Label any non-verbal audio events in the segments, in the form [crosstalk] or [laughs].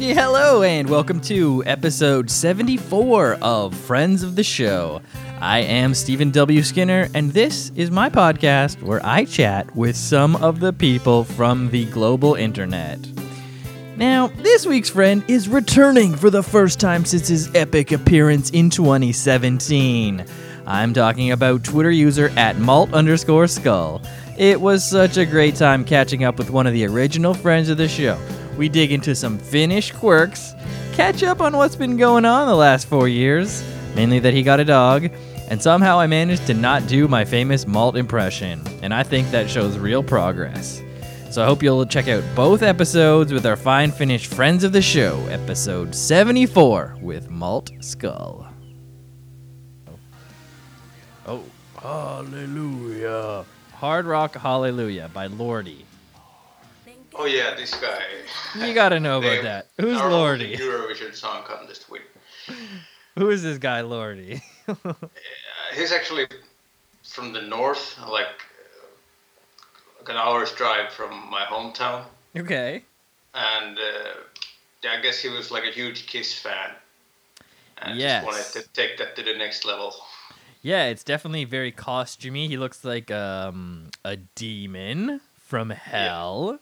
Hello, and welcome to episode 74 of Friends of the Show. I am Stephen W. Skinner, and this is my podcast where I chat with some of the people from the global internet. Now, this week's friend is returning for the first time since his epic appearance in 2017. I'm talking about Twitter user at malt underscore skull. It was such a great time catching up with one of the original friends of the show. We dig into some Finnish quirks, catch up on what's been going on the last four years, mainly that he got a dog, and somehow I managed to not do my famous malt impression, and I think that shows real progress. So I hope you'll check out both episodes with our fine Finnish friends of the show, episode 74 with Malt Skull. Oh, hallelujah. Hard Rock Hallelujah by Lordi. Oh yeah, this guy. You gotta know about that. Who's Lordi? Eurovision Song Contest. Who is this guy, Lordi? [laughs] Uh, he's actually from the north, like, uh, like an hour's drive from my hometown, okay. and uh, yeah, I guess he was like a huge Kiss fan, and Yes. just wanted to take that to the next level. Yeah, it's definitely very costumey. He looks like um, a demon from hell.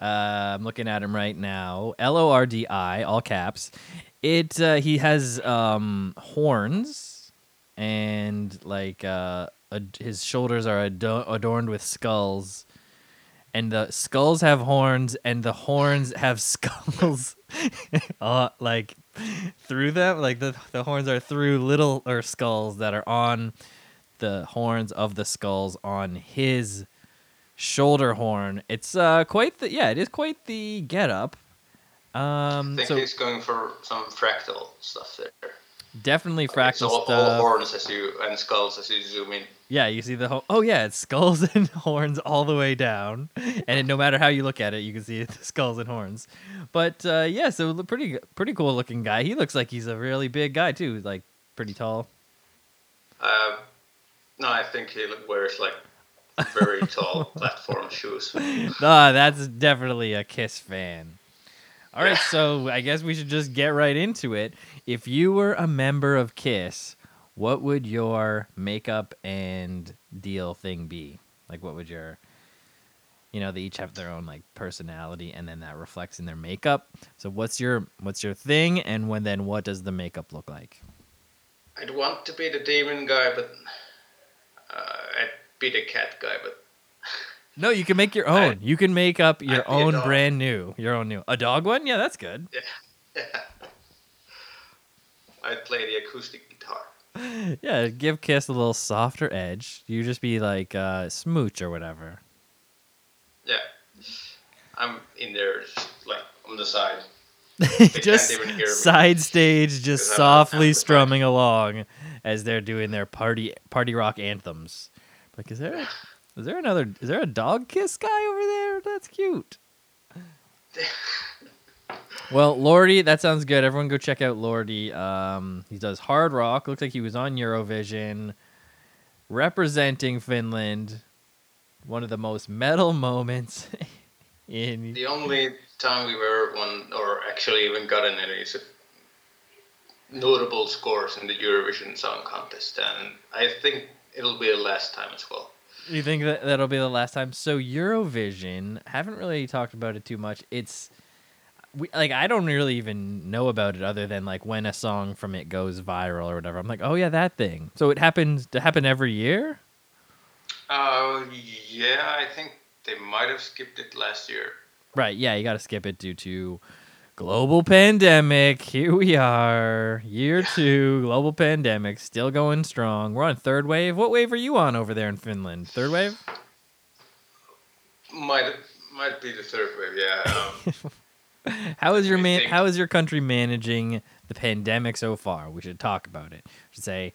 Uh, I'm looking at him right now. L O R D I, all caps. It uh, he has um, horns and like uh, his shoulders are ado- adorned with skulls. And the skulls have horns, and the horns have [laughs] skulls, [laughs] uh, like through them. Like the the horns are through little or skulls that are on the horns of the skulls on his shoulder horn. It's uh quite the yeah, it is quite the getup. I Um, think so he's going for some fractal stuff there. definitely fractal all, all stuff. horns as you and skulls as you zoom in. Yeah, you see the whole. Oh yeah, it's skulls [laughs] and horns all the way down, and no matter how you look at it, you can see [laughs] the skulls and horns. But uh, yeah, so pretty pretty cool looking guy. He looks like he's a really big guy too, like pretty tall. Uh, no, I think he wears like very tall platform shoes. [laughs] Ah, that's definitely a Kiss fan. All right, so I guess we should just get right into it. If you were a member of Kiss, what would your makeup and deal thing be? Like, what would your, you know, they each have their own like personality, and then that reflects in their makeup. So, what's your what's your thing, and when then what does the makeup look like? I'd want to be the demon guy, but uh, I'd be the cat guy, but No, you can make your I- own. you can make up your I'd be a own brand new, your own new. A dog one? Yeah, that's good. Yeah, [laughs] I'd play the acoustic guitar. [laughs] Yeah, give Kiss a little softer edge. You just be like uh, Smooch or whatever. Yeah, I'm in there, like on the side. [laughs] just even hear me. side stage, just softly strumming along as they're doing their party party rock anthems. Like, is there is there another is there a dog Kiss guy over there? That's cute. Well, Lordi, that sounds good. Everyone go check out Lordi. Um, he does hard rock. Looks like he was on Eurovision, representing Finland. One of the most metal moments [laughs] in. The only time we were won, or actually even gotten any notable scores in the Eurovision Song Contest, and I think it'll be the last time as well. You think that that'll be the last time? So Eurovision, haven't really talked about it too much. It's we like I don't really even know about it other than like when a song from it goes viral or whatever. I'm like, oh yeah, that thing. So it happens to happen every year. Uh, yeah, I think they might have skipped it last year. Right, yeah, you got to skip it due to global pandemic. Here we are, year two, global pandemic, still going strong. We're on third wave. What wave are you on over there in Finland? Third wave? Might might be the third wave. Yeah. Um, [laughs] How is your man? think. How is your country managing the pandemic so far? We should talk about it. We should say,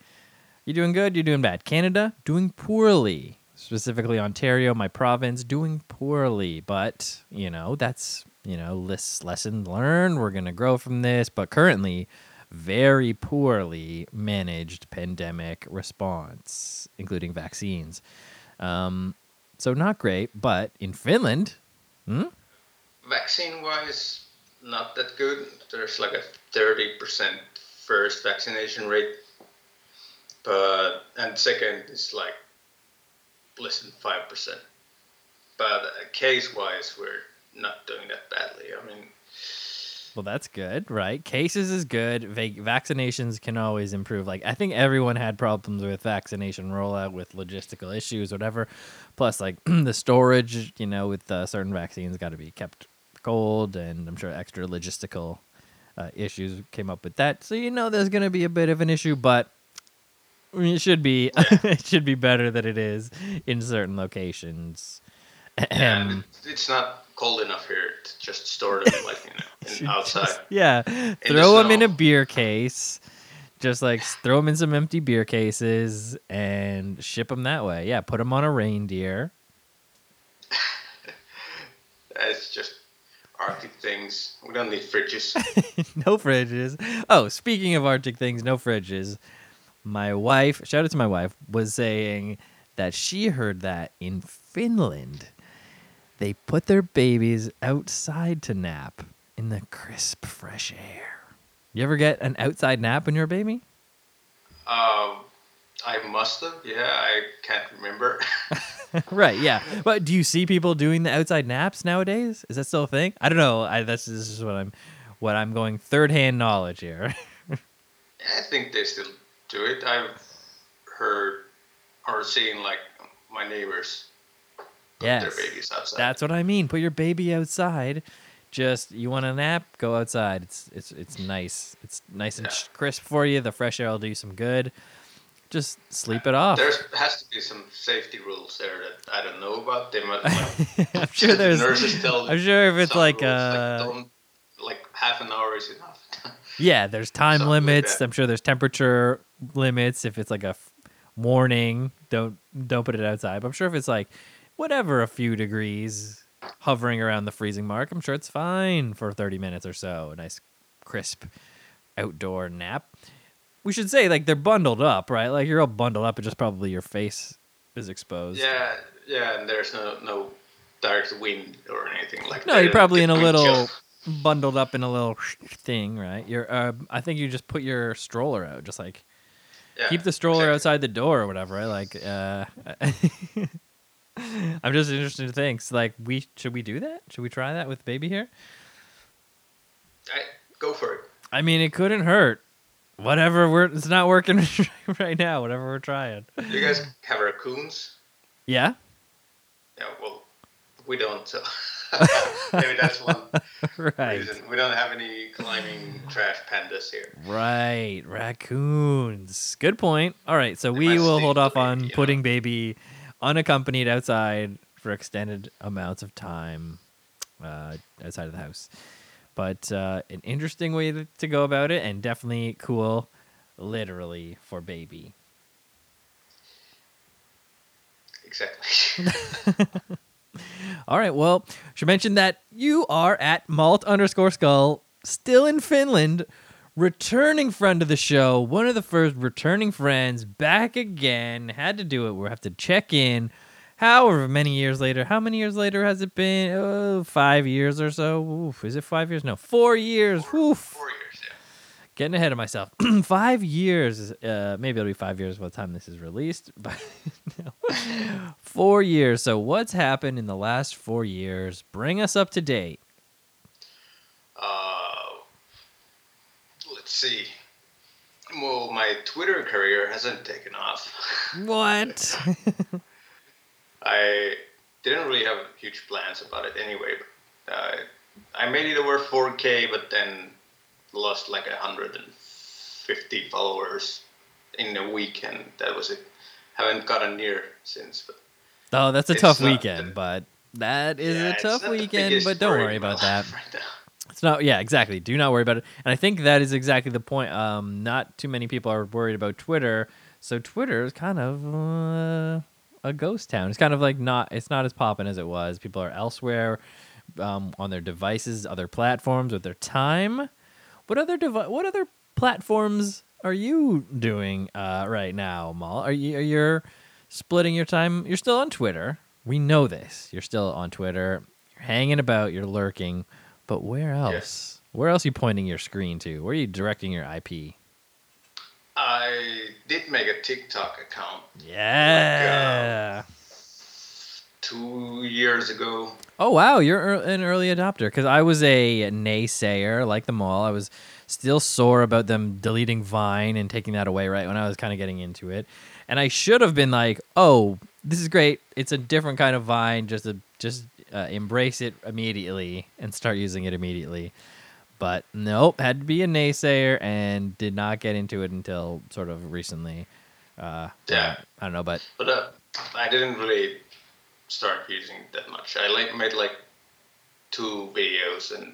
You're doing good? You're doing bad. Canada doing poorly. Specifically, Ontario, my province, doing poorly. But you know that's you know less lesson learned. We're gonna grow from this. But currently, very poorly managed pandemic response, including vaccines. Um, so not great. But in Finland, hmm? vaccine wise, not that good. There's like a thirty percent first vaccination rate, but and second is like less than five percent. But case wise, we're not doing that badly. I mean, Well, that's good, right? Cases is good. Va- vaccinations can always improve. Like I think everyone had problems with vaccination rollout, with logistical issues, whatever. Plus, like [clears throat] the storage, you know, with uh, certain vaccines, got to be kept cold, and I'm sure extra logistical uh, issues came up with that. So you know, there's going to be a bit of an issue, but it should be [laughs] it should be better than it is in certain locations. [clears throat] and it's not cold enough here to just store them like you know [laughs] in, outside. [laughs] Yeah, the throw them in a beer case. Just like throw them in some empty beer cases and ship them that way. Yeah, put them on a reindeer. [laughs] It's just Arctic things. We don't need fridges. no fridges. Oh, speaking of Arctic things, no fridges. My wife, shout out to my wife, was saying that she heard that in Finland, they put their babies outside to nap in the crisp, fresh air. You ever get an outside nap when you're a baby? Um, I must have. Yeah, I can't remember. [laughs] right, yeah. But do you see people doing the outside naps nowadays? Is that still a thing? I don't know. I that's this is what I'm what I'm going third hand knowledge here. [laughs] I think they still do it. I've heard or seen like my neighbors yes. their babies outside. That's what I mean. Put your baby outside. Just you want a nap, go outside. It's it's it's nice. It's nice and Yeah. crisp for you. The fresh air will do you some good. Just sleep it off. There has to be some safety rules there that I don't know about. They might. [laughs] Like, I'm sure there's. nurses tell. I'm sure if it's like uh, don't, like half an hour is enough. [laughs] Yeah, there's time Something like limits. that. I'm sure there's temperature limits. If it's like a f- morning, don't don't put it outside. But I'm sure if it's like whatever, a few degrees, hovering around the freezing mark, I'm sure it's fine for 30 minutes or so. A nice, crisp outdoor nap. We should say like they're bundled up, right? Like you're all bundled up, and just probably your face is exposed. yeah, yeah, and there's no no direct wind or anything like No, that. No, you're probably in a little bundled up in a little thing, right? You're. Uh, I think you just put your stroller out, just like Yeah, keep the stroller exactly. outside the door or whatever. Right? Like, uh, [laughs] I'm just interested in things. Like, we should we do that? Should we try that with baby here? I, go for it. I mean, it couldn't hurt. Whatever, we're it's not working [laughs] right now. Whatever we're trying. You guys have raccoons? Yeah, Yeah, well, we don't. So [laughs] maybe that's one right, reason. We don't have any climbing trash pandas here. right. Raccoons. Good point. All right, so They we will hold off on baby, know. putting baby unaccompanied outside for extended amounts of time uh, outside of the house. But uh, an interesting way to, go about it, and definitely cool, literally for baby. Exactly. [laughs] All right. Well, should mention that you are at malt underscore skull, still in Finland, returning friend of the show, one of the first returning friends, back again. Had to do it. We'll have to check in. However many years later, how many years later has it been? Oh, five years or so. Oof, is it five years? No, four years. Oof. Four years, yeah. Getting ahead of myself. [clears throat] five years. Uh, maybe it'll be five years by the time this is released. [laughs] But no. four years. So what's happened in the last four years? Bring us up to date. Uh, let's see. Well, my Twitter career hasn't taken off. What? [laughs] I didn't really have huge plans about it anyway. But, uh, I made it over 4K, but then lost like 150 followers in a week, and that was it. Haven't gotten near since. But oh, that's a tough weekend, the- but that is yeah, a tough weekend. But don't worry about that. [laughs] Right. It's not. Yeah, exactly. Do not worry about it. And I think that is exactly the point. Um, not too many people are worried about Twitter. So Twitter is kind of uh, a ghost town. It's kind of like not. It's not as popping as it was. People are elsewhere, um, on their devices, other platforms with their time. What other devi- What other platforms are you doing uh, right now, Mal? Are you are you splitting your time? You're still on Twitter. We know this. You're still on Twitter. You're hanging about. You're lurking. But where else? Where else are you pointing your screen to? Where are you directing your IP? I did make a TikTok account Yeah. two years ago. Oh wow, you're an early adopter because I was a naysayer like them all. I was still sore about them deleting Vine and taking that away right when I was kind of getting into it, and I should have been like, "Oh, this is great. It's a different kind of Vine. Just a, just uh, embrace it immediately and start using it immediately." But nope, had to be a naysayer and did not get into it until sort of recently. Uh, Yeah. I don't know, but But uh, I didn't really start using it that much. I like made like two videos and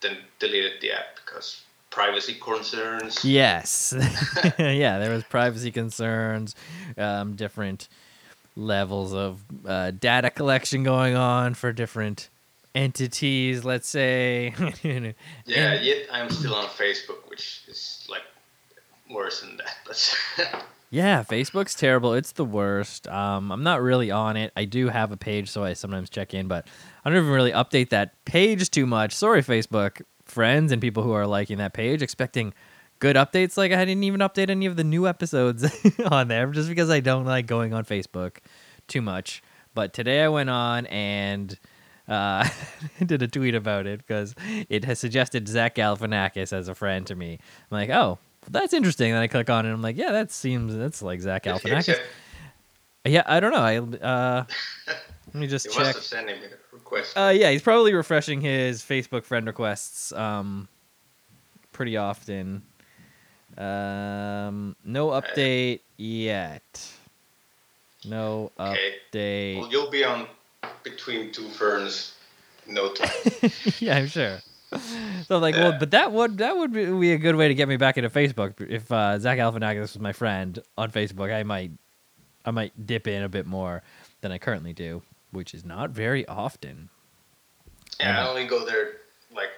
then deleted the app because privacy concerns. Yes. [laughs] [laughs] yeah, there was privacy concerns, um, different levels of uh, data collection going on for different entities, let's say. [laughs] Yeah, yet I'm still on Facebook, which is like worse than that. But [laughs] yeah, Facebook's terrible. It's the worst. Um, I'm not really on it. I do have a page, so I sometimes check in, but I don't even really update that page too much. Sorry, Facebook friends and people who are liking that page, expecting good updates. Like I didn't even update any of the new episodes [laughs] on there just because I don't like going on Facebook too much. But today I went on and uh, [laughs] did a tweet about it because it has suggested Zach Galifianakis as a friend to me. I'm like, oh, that's interesting. Then I click on it and I'm like, yeah, that seems that's like Zach if Galifianakis. Yeah, I don't know. I uh, [laughs] let me just you check. must have sent him a request. Uh, yeah, he's probably refreshing his Facebook friend requests um, pretty often. Um, no update yet. No Okay. update. well, you'll be on between two ferns no time. [laughs] yeah, I'm sure. So I'm like, well, but that would that would be be a good way to get me back into Facebook. If uh, Zach Galifianakis was my friend on Facebook, I might I might dip in a bit more than I currently do, which is not very often. yeah, I only go there like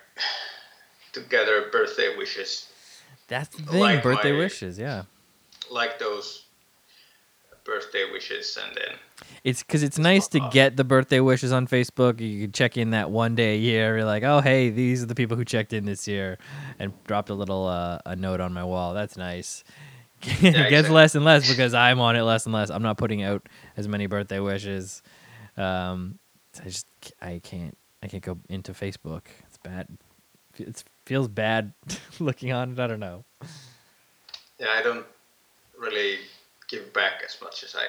to gather birthday wishes, That's the thing. Like birthday my- wishes, yeah. like those birthday wishes, and then It's because it's nice to get the birthday wishes on Facebook. You can check in that one day a year. You're like, oh, hey, these are the people who checked in this year, and dropped a little uh, a note on my wall. That's nice. [laughs] it gets exactly. less and less because I'm on it less and less. I'm not putting out as many birthday wishes. Um, I just I can't I can't go into Facebook. It's bad. It feels bad [laughs] looking on it. I don't know. yeah, I don't really give back as much as I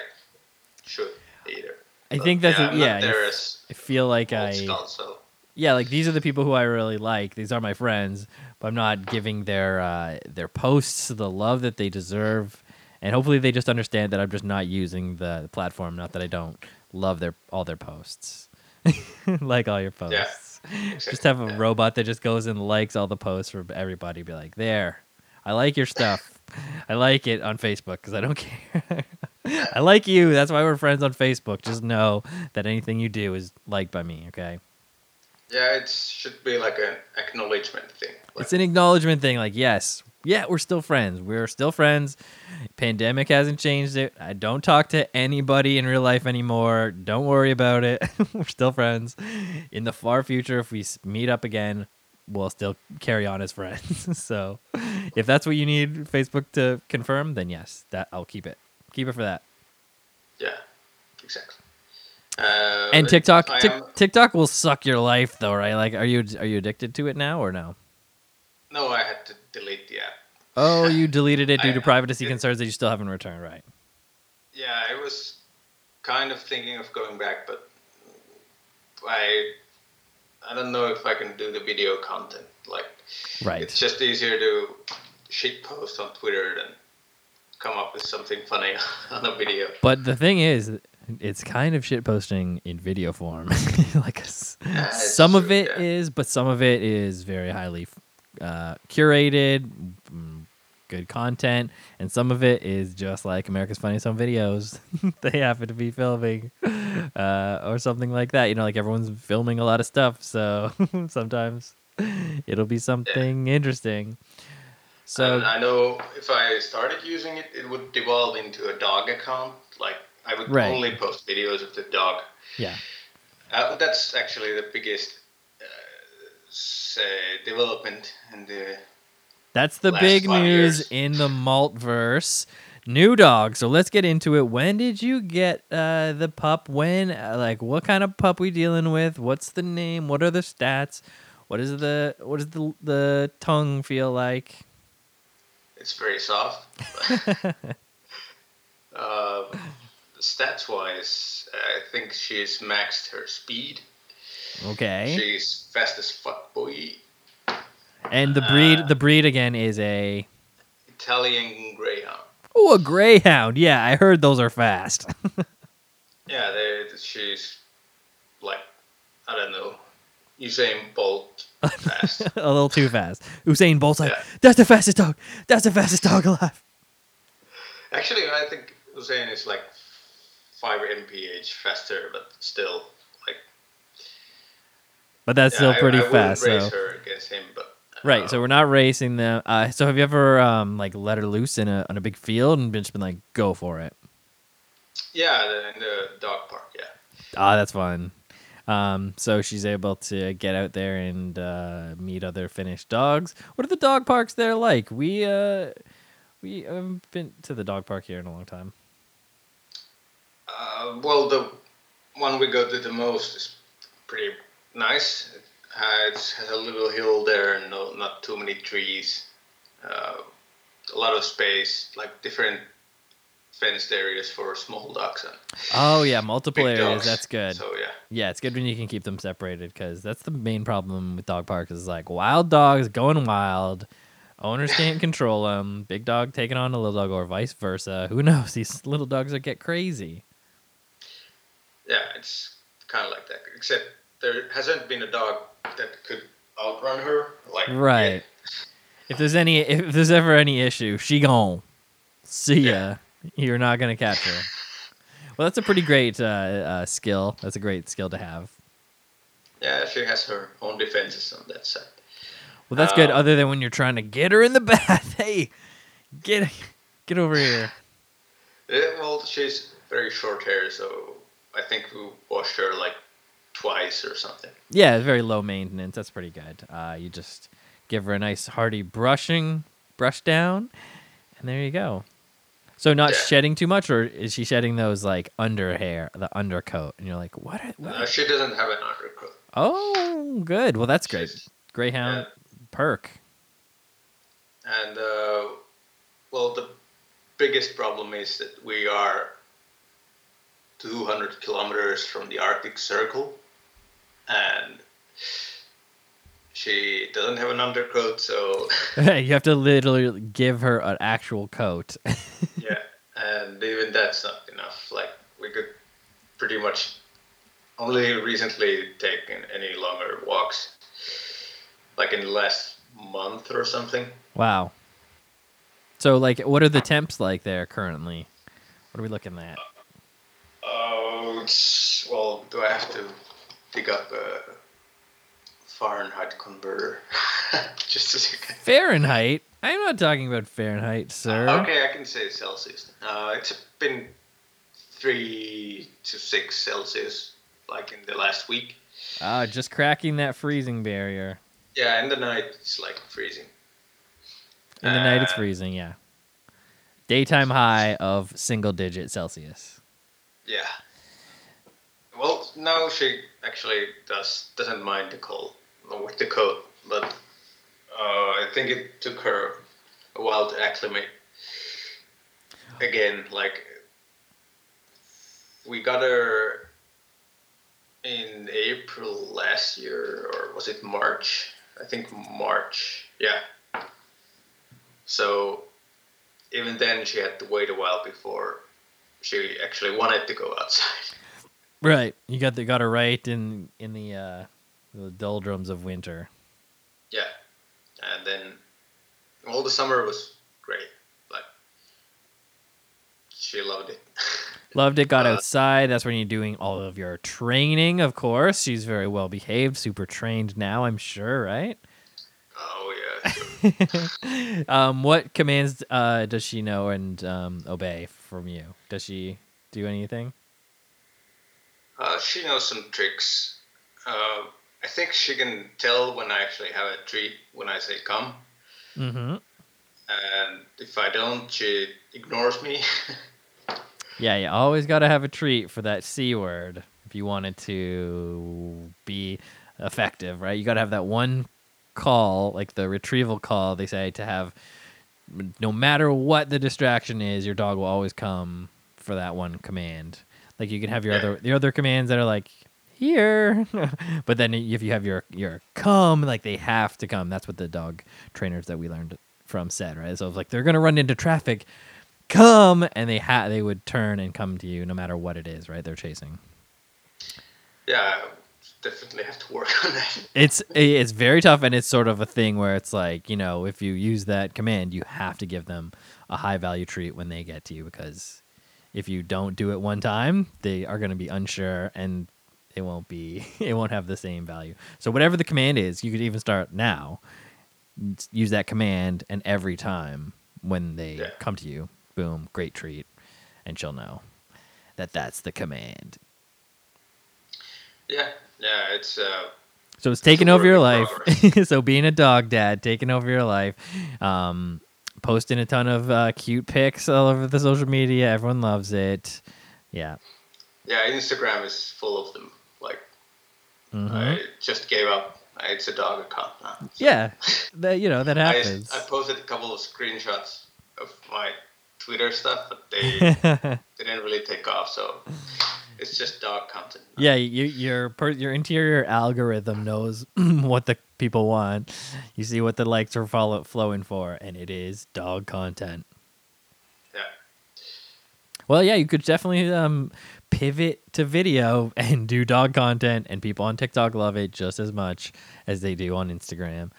should either. I But, think that's yeah, a, yeah. there I feel like I skull, so yeah, like these are the people who I really like. These are my friends, but I'm not giving their uh, their posts the love that they deserve. And hopefully, they just understand that I'm just not using the platform. Not that I don't love their all their posts, [laughs] like all your posts. [laughs] Just have a robot that just goes and likes all the posts for everybody. Be like, there, I like your stuff. I like it on Facebook because I don't [laughs] care. I like you. That's why we're friends on Facebook. Just know that anything you do is liked by me. Okay. Yeah, it should be like an acknowledgement thing. Like, It's an acknowledgement thing. Like, yes, yeah, we're still friends. We're still friends. Pandemic hasn't changed it. I don't talk to anybody in real life anymore. Don't worry about it. [laughs] we're still friends. In the far future, if we meet up again, we'll still carry on as friends. [laughs] so, if that's what you need Facebook to confirm, then yes, that I'll keep it. Keep it for that. yeah, exactly. Uh, And TikTok, am- TikTok will suck your life though, right? Like, are you are you addicted to it now or no? no, I had to delete the app. Oh, you [laughs] deleted it due I- to privacy it- concerns that you still haven't returned, right? Yeah, I was kind of thinking of going back, but I I don't know if I can do the video content. Like, Right. it's just easier to shit post on Twitter than come up with something funny [laughs] on a video. But the thing is, it's kind of shit posting in video form. [laughs] like Yeah, some of it yeah. is, but some of it is very highly uh, curated, mm, good content, and some of it is just like America's Funniest Home Videos. [laughs] they happen to be filming, [laughs] uh, or something like that. You know, like everyone's filming a lot of stuff, so sometimes it'll be something interesting. So and I know if I started using it, it would devolve into a dog account. Like, I would Right. only post videos of the dog. yeah, Uh, that's actually the biggest uh, uh, development in the That's the big news years. in the Maltverse. New dog. So let's get into it. When did you get uh, the pup? When? Uh, like, what kind of pup we dealing with? What's the name? What are the stats? What is the what does the the tongue feel like? it's very soft. uh, [laughs] stats wise, I think she's maxed her speed. Okay. She's fast as fuck, boy. And the breed uh, the breed again is a Italian Greyhound. oh a greyhound. Yeah, I heard those are fast. [laughs] Yeah, they, she's like, I don't know, Usain Bolt fast. [laughs] a little too fast. Usain Bolt's like, Yeah. that's the fastest dog. That's the fastest dog alive. Actually, I think Usain is like 5 mph faster, but still, like, But that's yeah, still pretty I, fast. race so. her against him, but. Right, so uh, we're not racing them. Uh, so have you ever um like let her loose in a on a big field and just been like, go for it? Yeah, in the dog park, yeah. Ah, that's fun. Um, so she's able to get out there and uh, meet other Finnish dogs. What are the dog parks there like? We uh, we haven't been to the dog park here in a long time. Uh, well, the one we go to the most is pretty nice. Uh, it has a little hill there, and no, not too many trees. Uh, a lot of space, like different fenced areas for small dogs Oh yeah, multiple areas. dogs. That's good. So yeah, Yeah, it's good when you can keep them separated because that's the main problem with dog parks is like wild dogs going wild. Owners [laughs] can't control them. Big dog taking on a little dog or vice versa. Who knows? [laughs] These little dogs will get crazy. Yeah, it's kind of like that. Except there hasn't been a dog that could outrun her. Like Right. If there's any, if there's ever any issue, she gone. See ya. Yeah. You're not gonna catch her. Well, that's a pretty great uh, uh, skill. That's a great skill to have. Yeah, she has her own defenses on that side. Well, that's good. Um, Other than when you're trying to get her in the [laughs] bath. Hey, get get over here. Yeah, well, she's very short hair, so I think we washed her like twice or something. Yeah, very low maintenance. That's pretty good. Uh, you just give her a nice hearty brushing, brush down, and there you go. So not Yeah. shedding too much, or is she shedding those like under hair, the undercoat? And you're like, what? Are, what Uh, she doesn't have an undercoat. Oh, good. Well, that's great. She's- Greyhound perk. And uh, well, the biggest problem is that we are 200 kilometers from the Arctic Circle, and she doesn't have an undercoat, so [laughs] you have to literally give her an actual coat. [laughs] yeah, and even that's not enough. Like we could pretty much only recently taken any longer walks, like in the last month or something. wow. So, like, what are the temps like there currently? What are we looking at? Oh, well, do I have to dig up a Fahrenheit converter? [laughs] Just a second. Fahrenheit? I'm not talking about Fahrenheit, sir. Okay, I can say Celsius. Uh, it's been three to six Celsius, like in the last week. Ah, just cracking that freezing barrier. Yeah, in the night it's like freezing. In the night, it's Uh, freezing. Yeah. Daytime high of single digit Celsius. Yeah. Well, now she actually does doesn't mind the cold with the coat, but uh, I think it took her a while to acclimate. Again, like we got her in April last year, or was it March? I think March. Yeah. So even then, she had to wait a while before she actually wanted to go outside. Right. You got the got her right in in the uh the doldrums of winter. Yeah, and then all the summer was great. Like she loved it. [laughs] Loved it, got Uh, outside. That's when you're doing all of your training, of course. She's very well behaved, super trained now, I'm sure, right? [laughs] um, what commands uh, does she know and um, obey from you? Does she do anything? Uh, she knows some tricks. Uh, I think she can tell when I actually have a treat when I say come. Mm-hmm. And if I don't, she ignores me. [laughs] Yeah, you always got to have a treat for that C word if you want it to be effective, right? You got to have that one call, like the retrieval call, they say, to have no matter what the distraction is, your dog will always come for that one command. Like you can have your other the other commands that are like here, [laughs] but then if you have your your come, like they have to come. That's what the dog trainers that we learned from said, right? So it's like they're gonna run into traffic, come, and they ha- they would turn and come to you no matter what it is, right? They're chasing. yeah, definitely have to work [laughs] on that. It's it's very tough, and it's sort of a thing where it's like you know if you use that command, you have to give them a high value treat when they get to you because if you don't do it one time, they are going to be unsure and it won't be [laughs] it won't have the same value. So whatever the command is, you could even start now. Use that command, and every time when they Yeah. come to you, boom, great treat, and she'll know that that's the command. Yeah, yeah, it's uh, So it's taking over your life. [laughs] so being a dog dad, taking over your life, um, posting a ton of uh, cute pics all over the social media. Everyone loves it. Yeah. yeah. Instagram is full of them. Like Mhm. I just gave up. It's a dog account now. So Yeah. That you know that [laughs] I, happens. I posted a couple of screenshots of my Twitter stuff, but they [laughs] didn't really take off. So it's just dog content. yeah, you, your per, your interior algorithm knows [clears throat] what the people want. You see what the likes are follow, flowing for, and it is dog content. Yeah. Well, yeah, you could definitely um, pivot to video [laughs] and do dog content, and people on TikTok love it just as much as they do on Instagram.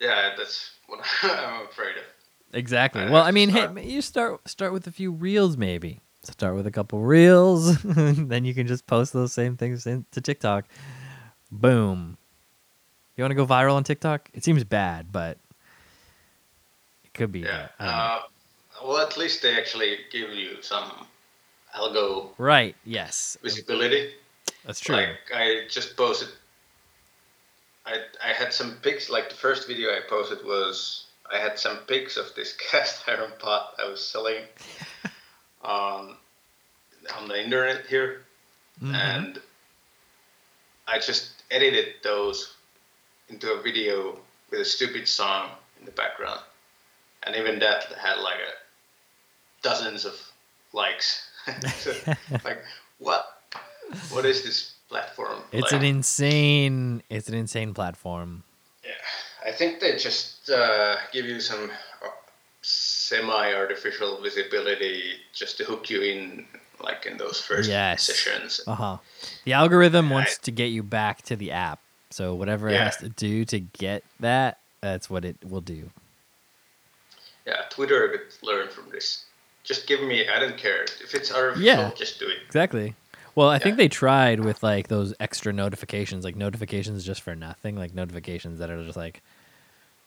Yeah, that's what [laughs] I'm afraid of. Exactly. I Well, I mean, hey, you start start with a few reels, maybe. Start with a couple reels, [laughs] then you can just post those same things into TikTok. Boom. You want to go viral on TikTok? It seems bad, but it could be. Yeah. I don't know. Uh, well, at least they actually give you some algo right. Yes. visibility. That's true. Like I just posted. I I had some pics. Like the first video I posted was I had some pics of this [laughs] cast iron pot I was selling [laughs] on on the internet here, Mhm. and I just edited those into a video with a stupid song in the background, and even that had like a dozens of likes. [laughs] So, [laughs] like what? What is this platform? It's like? an insane. It's an insane platform. Yeah, I think they just uh, give you some semi-artificial visibility just to hook you in, like in those first Yes. sessions. Uh huh. The algorithm Yeah, wants I- to get you back to the app. So whatever it has to do to get that, that's what it will do. Yeah, Twitter could learn from this. Just give me. I don't care if it's artificial. Yeah. Just do it. Exactly. Well, I think they tried with like those extra notifications, like notifications just for nothing, like notifications that are just like,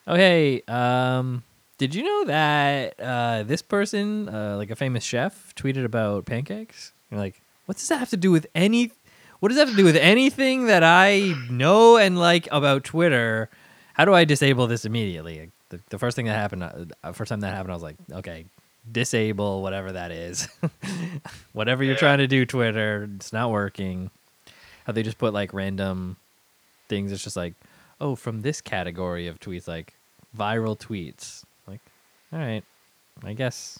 "Oh hey, um, did you know that uh, this person, uh, like a famous chef, tweeted about pancakes?" You're like, "What does that have to do with any? What does that have to do with anything that I know and like about Twitter? How do I disable this immediately?" The, the first thing that happened, uh, first time that happened, I was like, "Okay, disable whatever that is." [laughs] whatever you're Yeah. trying to do twitter it's not working how they just put like random things it's just like oh from this category of tweets like viral tweets all right i guess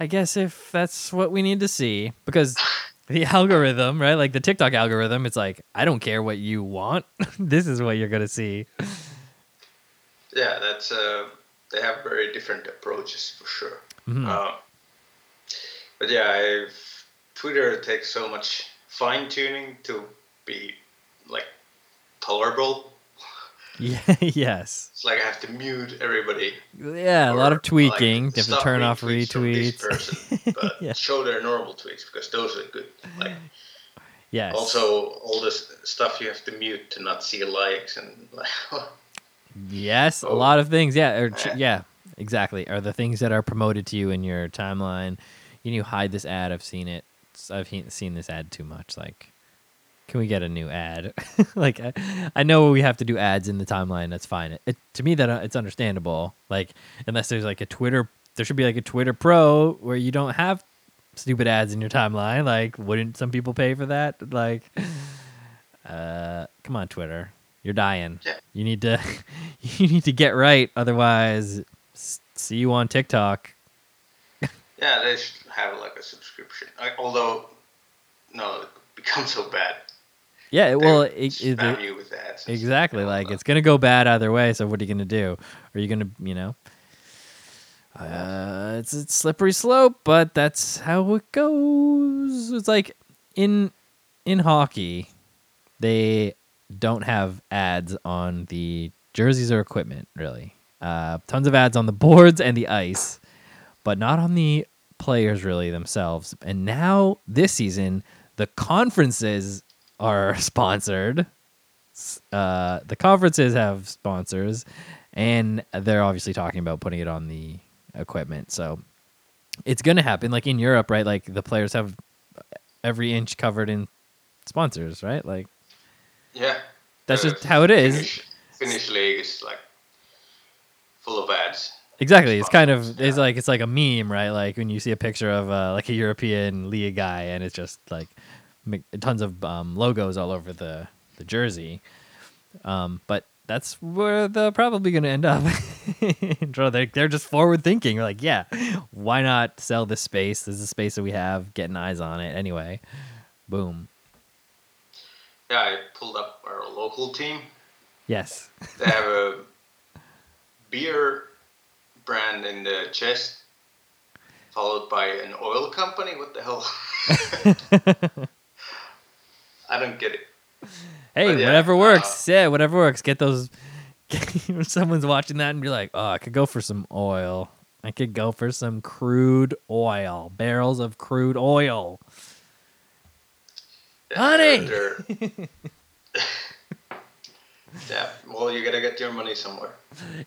i guess if that's what we need to see because [laughs] the algorithm right like the tiktok algorithm it's like i don't care what you want [laughs] this is what you're gonna see Yeah, that's. Uh, they have very different approaches for sure. Mhm. Uh, but yeah, I've, Twitter takes so much fine tuning to be like tolerable. [laughs] yeah yes It's like I have to mute everybody. yeah a lot of tweaking like, you have to turn off retweets person, [laughs] but Yeah. show their normal tweets because those are good. Like yes also all this stuff you have to mute to not see likes and like [laughs] Yes, a Oh. lot of things. Yeah, or Yeah. yeah, exactly. Are the things that are promoted to you in your timeline? You to hide this ad. I've seen it. I've seen this ad too much. Like, can we get a new ad? [laughs] like, I, I know we have to do ads in the timeline. That's fine. It, it to me that uh, it's understandable. Like, unless there's like a Twitter, there should be like a Twitter Pro where you don't have stupid ads in your timeline. Like, wouldn't some people pay for that? Like, [sighs] uh, come on, Twitter, you're dying. Yeah. You need to, [laughs] you need to get right. Otherwise, see you on TikTok. Yeah, they should have like a subscription. Like, although, no, it becomes so bad. Yeah, well, it, it, with ads. Exactly. Like it's gonna go bad either way. So what are you gonna do? Are you gonna, you know? Uh, it's a slippery slope, but that's how it goes. It's like in in hockey, they don't have ads on the jerseys or equipment. Really, uh, tons of ads on the boards and the ice, but not on the players really themselves. And now this season, the conferences are [laughs] sponsored uh, the conferences have sponsors, and they're obviously talking about putting it on the equipment. So it's gonna happen. Like in Europe, right? Like the players have every inch covered in sponsors, right? Like Yeah. that's the just how it is. Finnish, Finnish league is like full of ads. Exactly. It's kind of sponsors, it's like it's like a meme, right? Like when you see a picture of uh, like a European league guy, and it's just like tons of um, logos all over the the jersey. Um, but that's where they're probably going to end up. [laughs] they're, they're just forward thinking. Like, yeah, why not sell this space? This is a space that we have, getting eyes on it anyway. Boom. Yeah, I pulled up our local team. Yes. They have a beer brand in the chest, followed by an oil company. What the hell? [laughs] [laughs] I don't get it. Hey, But yeah, whatever works. uh, yeah, whatever works. Get those. [laughs] Someone's watching that and be like, "Oh, I could go for some oil. I could go for some crude oil, barrels of crude oil." Yeah, Honey! they're- they're- [laughs] yeah, well, you gotta get your money somewhere.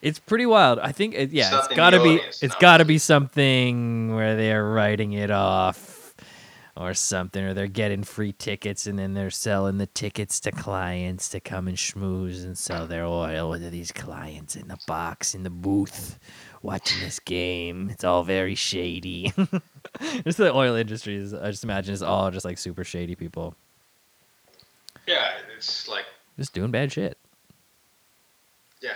It's pretty wild. I think, it, yeah, it's in the got to be. It's no. got to be something where they are writing it off, or something, or they're getting free tickets and then they're selling the tickets to clients to come and schmooze and sell their oil to these clients in the box in the booth watching this game. It's all very shady. [laughs] just the oil industry is. I just imagine it's all just like super shady people Yeah, it's like just doing bad shit. yeah,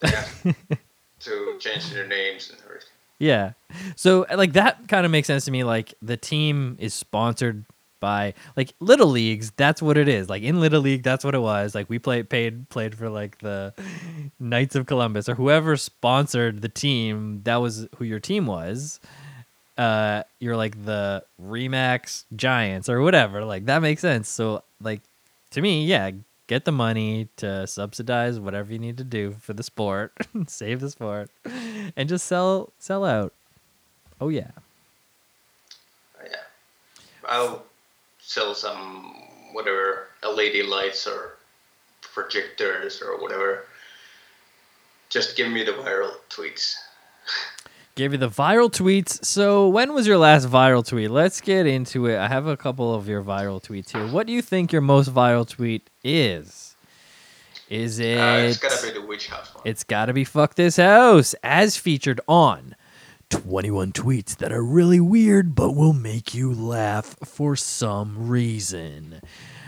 they have [laughs] to change their names and everything. Yeah. So like that kind of makes sense to me. Like the team is sponsored by like little leagues. That's what it is. Like in little league, that's what it was. Like we played paid played for like the [laughs] Knights of Columbus or whoever sponsored the team. That was who your team was. Uh, you're like the Remax Giants or whatever. Like that makes sense. So like to me, yeah, get the money to subsidize whatever you need to do for the sport, [laughs] save the sport, and just sell sell out. Oh yeah. Uh, yeah, I'll sell some whatever LED lights or projectors or whatever. Just give me the viral tweets. Gave you the viral tweets. So when was your last viral tweet? Let's get into it. I have a couple of your viral tweets here. What do you think your most viral tweet is? Is it? Uh, it's gotta be the witch house one. It's gotta be fuck this house, as featured on 21 tweets that are really weird but will make you laugh for some reason.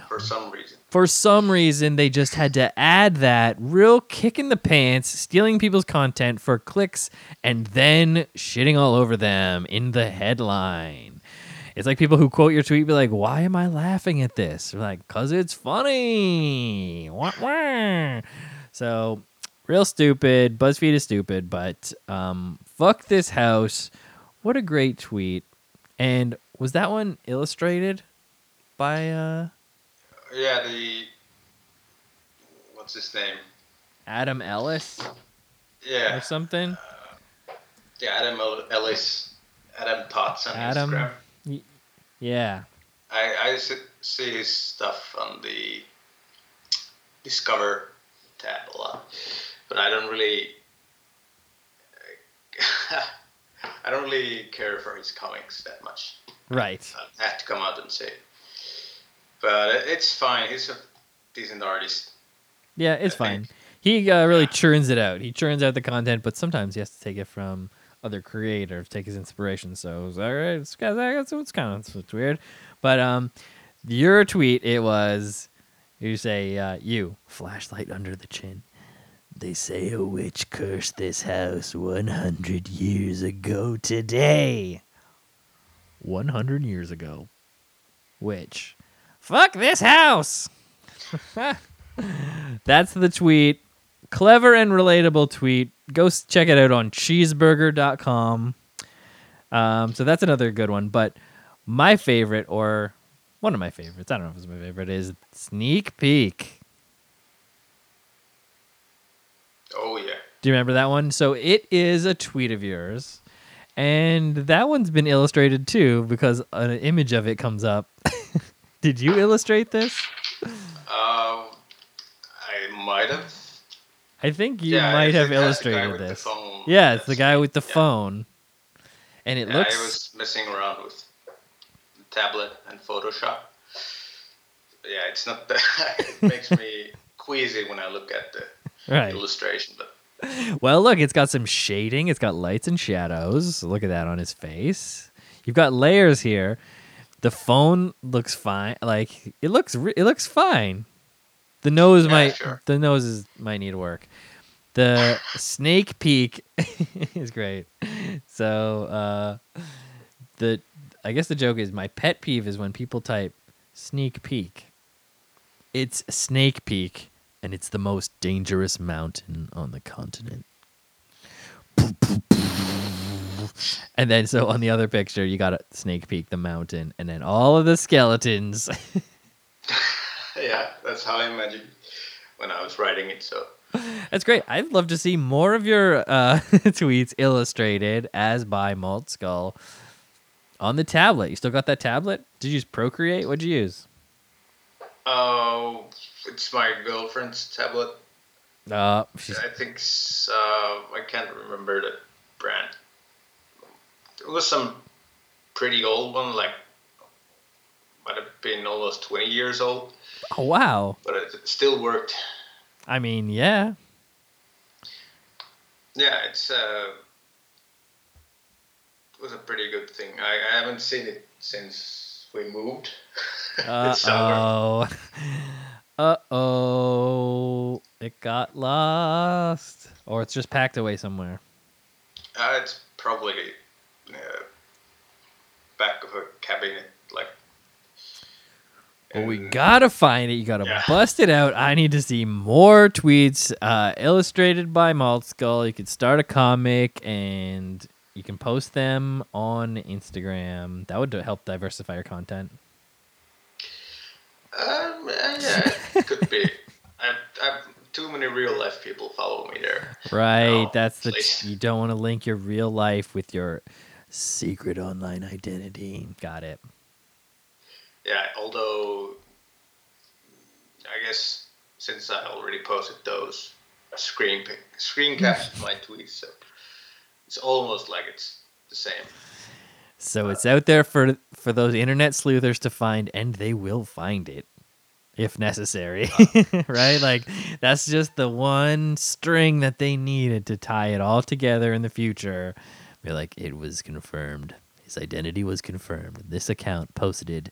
for some reason. For some reason, they just had to add that real kick in the pants, stealing people's content for clicks and then shitting all over them in the headline. It's like people who quote your tweet be like, "Why am I laughing at this?" They're like, "Cause it's funny." Wah, wah. So, real stupid. BuzzFeed is stupid, but um, fuck this house. What a great tweet! And was that one illustrated by uh, Yeah, the what's his name? Adam Ellis Yeah, or something? Uh, yeah, Adam Ellis, Adam Tots on Adam. Instagram. Yeah. I I see his stuff on the Discover tab a lot, but I don't really. [laughs] I don't really care for his comics that much. Right. I have to come out and say. it. But it's fine. He's a decent artist. Yeah, it's I fine. think. He uh, really Yeah. churns it out. He churns out the content, but sometimes he has to take it from other creators, take his inspiration. So it's all right. It's, it's, it's kind of it's weird, but um, your tweet it was you say uh, you flashlight under the chin. They say a witch cursed this house 100 years ago today. 100 years ago. Witch. Fuck this house! [laughs] That's the tweet. Clever and relatable tweet. Go check it out on cheezburger.com. Um, so that's another good one. But my favorite, or one of my favorites, I don't know if it's my favorite, is Sneak Peek. Oh yeah. Do you remember that one? So it is a tweet of yours. And that one's been illustrated too because an image of it comes up. [laughs] Did you illustrate this? Um, I might have. I think you Yeah, might have the guy- the guy illustrated this. Yeah, it's the guy with the Yeah. phone. And it Yeah, looks I was messing around with the tablet and Photoshop. Yeah, it's not that. [laughs] it makes me queasy when I look at the right. illustration, but Well, look, it's got some shading. It's got lights and shadows. Look at that on his face. You've got layers here. The phone looks fine. Like it looks, re- it looks fine. The nose Yeah, might, sure. the nose is, might need work. The snake peak [laughs] is great. So, uh, the, I guess the joke is my pet peeve is when people type sneak peek. It's snake peak and it's the most dangerous mountain on the continent. [laughs] And then, so on the other picture, you got a snake peek, the mountain, and then all of the skeletons. [laughs] yeah, that's how I imagined when I was writing it. So That's great. I'd love to see more of your uh, [laughs] tweets illustrated as by Malt Skull on the tablet. You still got that tablet? Did you use Procreate? What'd you use? Oh, it's my girlfriend's tablet. Uh, she's, I think uh, I can't remember the brand. It was some pretty old one, like might have been almost 20 years old, oh wow. but it still worked. I mean, yeah. Yeah, it's uh, it was a pretty good thing. I, I haven't seen it since we moved. [laughs] Uh-oh. [laughs] Uh oh. It got lost, or it's just packed away somewhere. Uh, it's probably back of a cabinet, like. Well, we gotta find it. You gotta Yeah. bust it out. I need to see more tweets uh, illustrated by Malt Skull. You could start a comic and you can post them on Instagram. That would help diversify your content. Um, yeah, it [laughs] could be. I've, I've too many real life people follow me there. Right. Oh, That's the. please. you don't want to link your real life with your secret online identity. Got it. Yeah, although I guess since I already posted those screen pic, screen caps [laughs] of my tweets, so it's almost like it's the same. So it's out there for for those internet sleuthers to find, and they will find it if necessary. Uh, [laughs] right? Like that's just the one string that they needed to tie it all together in the future. Be like, it was confirmed. His identity was confirmed. This account posted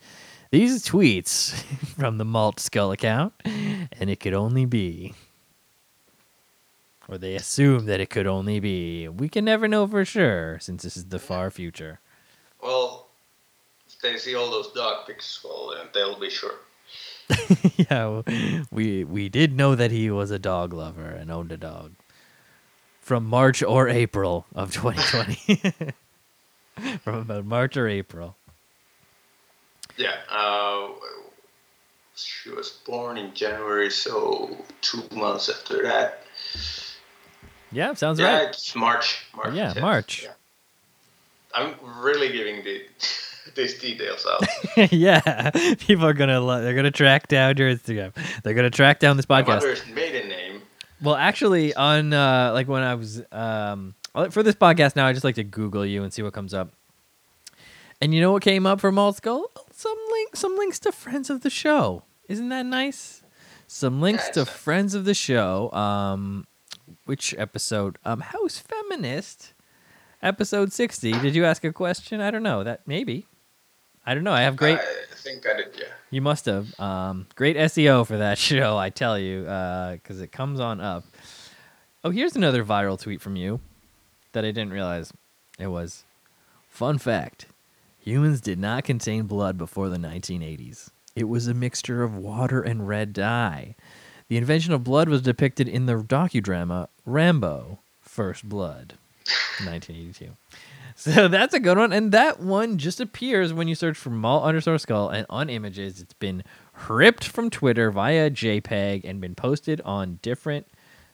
these tweets [laughs] from the Malt Skull account, and it could only be. Or they assume that it could only be. We can never know for sure since this is the far future. Well, if they see all those dog pics, well, then they'll be sure. [laughs] yeah, we we did know that he was a dog lover and owned a dog from March or April of [laughs] 2020. [laughs] from about March or April. Yeah. Uh, she was born in January, so two months after that. Yeah, sounds yeah, right. it's March. March. Yeah, 10th. March. Yeah. I'm really giving the [laughs] these details out. yeah, people are gonna they're gonna track down your Instagram. They're gonna track down this My podcast. mother's maiden name. Well, actually, on uh, like when I was um, for this podcast now, I just like to Google you and see what comes up. And you know what came up for Malt Skull? some link, some links to friends of the show. Isn't that nice? Some links to friends of the show. Um, which episode? Um, House Feminist, episode sixty. Did you ask a question? I don't know. That maybe. I don't know. I have great. I think I did, yeah. You must have. Um, great SEO for that [laughs] show, I tell you, because it comes on up. Oh, here's another viral tweet from you that I didn't realize it was. Fun fact humans did not contain blood before the 1980s. It was a mixture of water and red dye. The invention of blood was depicted in the docudrama Rambo First Blood, [laughs] 1982. [laughs] So that's a good one. And that one just appears when you search for malt underscore skull and on images. It's been ripped from Twitter via JPEG and been posted on different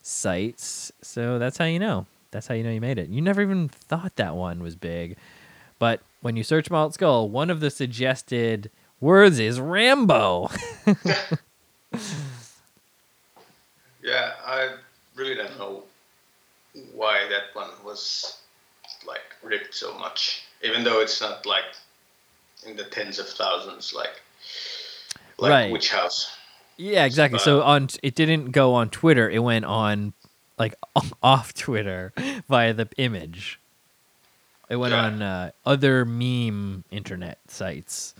sites. So that's how you know. That's how you know you made it. You never even thought that one was big. But when you search malt skull, one of the suggested words is Rambo. [laughs] Yeah, I really don't know why that one was ripped so much. Even though it's not like in the tens of thousands, like like Right. Witch House. Yeah, exactly. So Uh, on it didn't go on Twitter. It went on like [laughs] off Twitter [laughs] via the image. It went Yeah. on uh, other meme internet sites,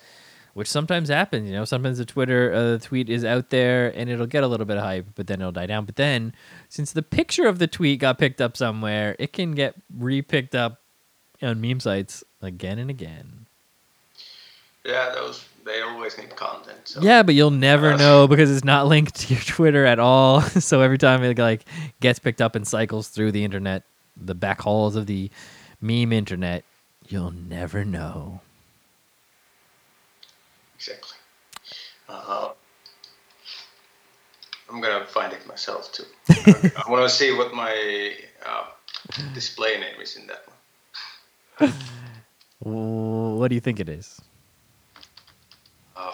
which sometimes happens. You know, sometimes the Twitter uh, tweet is out there and it'll get a little bit of hype, but then it'll die down. But then, since the picture of the tweet got picked up somewhere, it can get re-picked up on meme sites again and again. Yeah, those they always need content. So Yeah, but you'll never Uh, know because it's not linked to your [laughs] Twitter at all. [laughs] so every time it like gets picked up and cycles through the internet, the back halls of the meme internet, you'll never know. exactly. Uh, I'm gonna find it myself too. [laughs] I want to see what my uh, display name is in that one. [laughs] What do you think it is? Uh,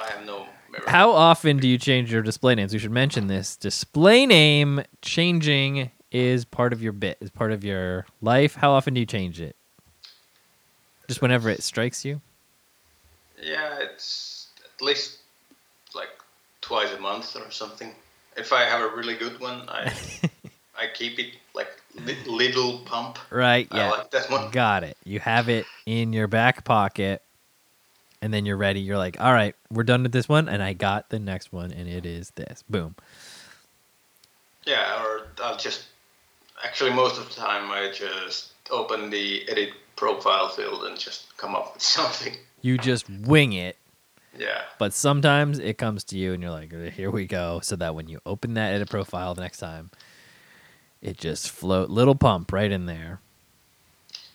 I have no memory. How often do you change your display names? We should mention this. Display name changing is part of your bit, is part of your life. How often do you change it? Just whenever it strikes you? Yeah, it's at least like twice a month or something. If I have a really good one, I [laughs] I keep it like li- little pump. Right, yeah. like that one. Got it. You have it in your back pocket, and then you're ready. You're like, all right, we're done with this one, and I got the next one, and it is this. Boom. Yeah, or I'll just actually most of the time I just open the edit profile field and just come up with [laughs] something. You just wing it, Yeah, but sometimes it comes to you, and you're like, here we go. So that when you open that edit profile the next time, it just float little pump right in there.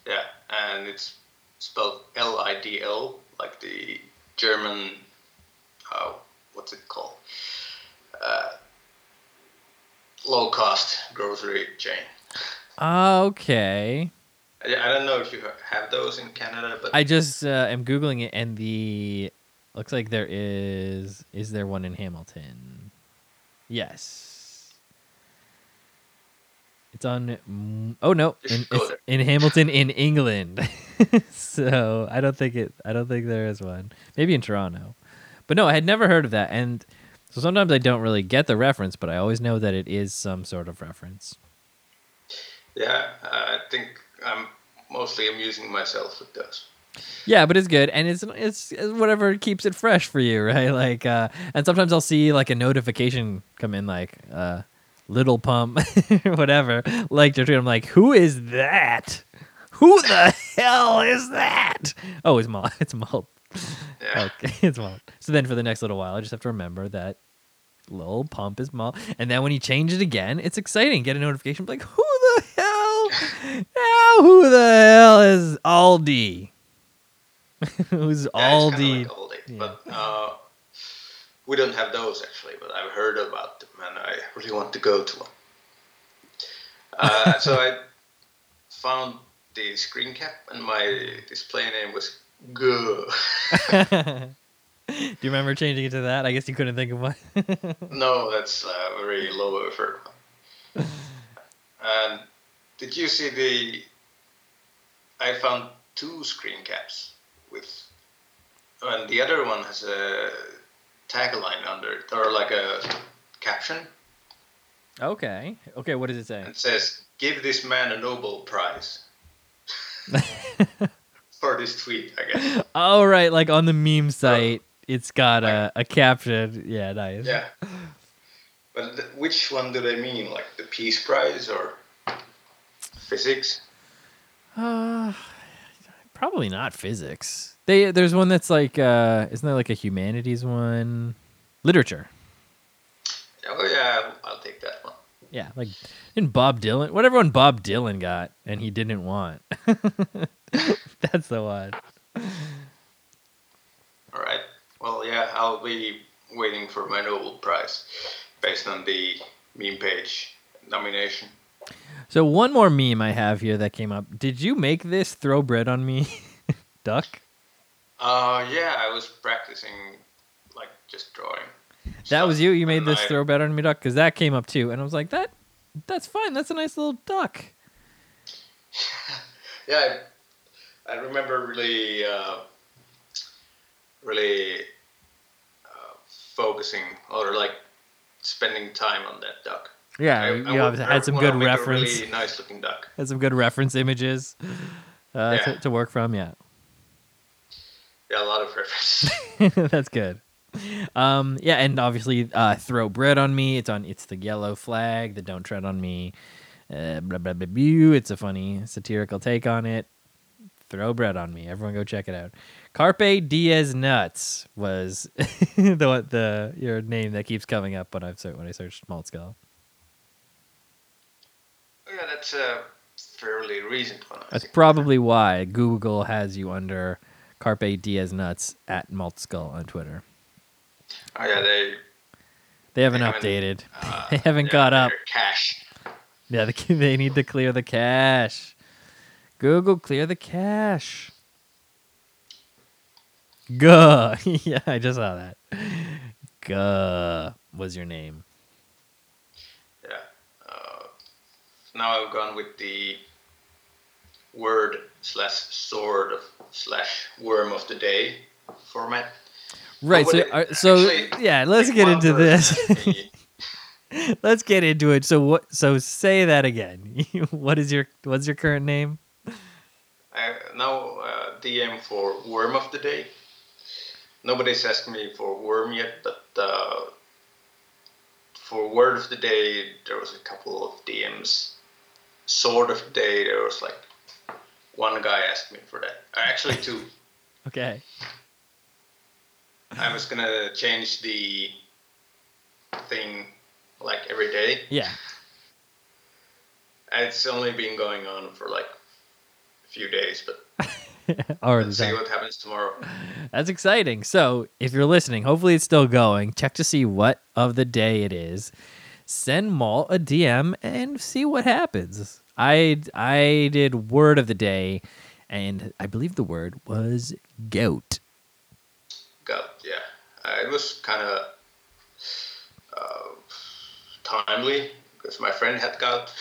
yeah, and it's spelled L I D L, like the German. Uh, what's it called? Uh, low cost grocery chain. Okay. I, I don't know if you have those in Canada, but I just uh, am googling it, and the looks like there is. Is there one in Hamilton? Yes. It's on. mm, Oh no, in, it's in Hamilton in England. [laughs] so I don't think it. I don't think there is one. Maybe in Toronto, but no, I had never heard of that, and so sometimes I don't really get the reference, but I always know that it is some sort of reference. yeah, I think I'm mostly amusing myself with those. Yeah, but it's good, and it's it's, it's whatever keeps it fresh for you, [laughs] right? Like, uh, and sometimes I'll see like a notification come in, like uh, "Little Pump" [laughs] whatever. Like your tweet, I'm like, who is that? Who the [laughs] hell is that? Oh, it's malt. [laughs] It's malt. Yeah. Okay, it's malt. So then for the next little while, I just have to remember that Lil Pump is malt, and then when you change it again, it's exciting. Get a notification like, who the hell? now who the hell is Aldi? Who's Yeah, Aldi? like Aldi, Yeah. but uh, we don't have those actually. But I've heard about them, and I really want to go to one. Uh, [laughs] so I found the screen cap, and my display name was Go. [laughs] Do you remember changing it to that? I guess you couldn't think of one. [laughs] no, that's a very low effort one. And did you see the? I found two screen caps with and the other one has a tagline under it, or like a caption. Okay. Okay. What does it say? It says, "Give this man a Nobel Prize." [laughs] For this tweet, I guess. oh right, like on the meme site, it's got a, a caption. Yeah, nice. Yeah. But th- which one do they mean? Like the Peace Prize or physics? Uh, probably not physics. They there's one that's like uh, isn't there like a humanities one? Literature. Oh yeah, I'll take that one. Yeah, like in Bob Dylan, whatever one Bob Dylan got and he didn't want. [laughs] That's the one. All right. Well, yeah, I'll be waiting for my Nobel Prize based on the meme page nomination. So one more meme I have here that came up. Did you make this throw bread on me, [laughs] duck? Uh, yeah, I was practicing, like just drawing. That stuff, was you. You made and this I- throw bread on me, duck, because that came up too, and I was like, that, that's fine. That's a nice little duck. [laughs] Yeah, I, I remember really, uh, really uh, focusing or like spending time on that duck. Yeah, I- you I know, had some good reference. Really nice looking duck. Had some good reference images uh, Yeah. to, to work from. Yeah. Yeah, a lot of references. [laughs] [laughs] That's good. Um, yeah, and obviously, uh, throw bread on me. It's on. It's the yellow flag. The don't tread on me. Uh, blah, blah, blah, blah. It's a funny satirical take on it. Throw bread on me. Everyone, go check it out. Carpe Diaz nuts was [laughs] the the your name that keeps coming up when I've when I search malt skull. Yeah, that's a fairly recent one. I That's probably why Google has you under Carpe Diaz nuts at malt skull on Twitter. Oh yeah, they They haven't They haven't, updated. uh, [laughs] they haven't caught up. Cache. Yeah, they, [laughs] they need to clear the cache. Google, clear the cache. Guh. [laughs] yeah, I just saw that. Guh was your name. Yeah. Uh, now I've gone with the word slash sword of slash worm of the day format. Right. So, Nobody- uh, so actually, yeah, let's like get into this. [laughs] [laughs] let's get into it. So what? So say that again. [laughs] what is your what's your current name? I now uh, DM for worm of the day. Nobody's asked me for worm yet, but uh, for word of the day, there was a couple of DMs. Sword of day, there was like one guy asked me for that. Uh, Actually, two. Okay. I was gonna change the thing like every day. Yeah. It's only been going on for like a few days, but [laughs] Already let's see what happens tomorrow. That's exciting. So, if you're listening, hopefully it's still going. Check to see what of the day it is. Send Malt a DM and see what happens. I I did word of the day, and I believe the word was goat. Got yeah. Uh, it was kind of uh, timely because my friend had got.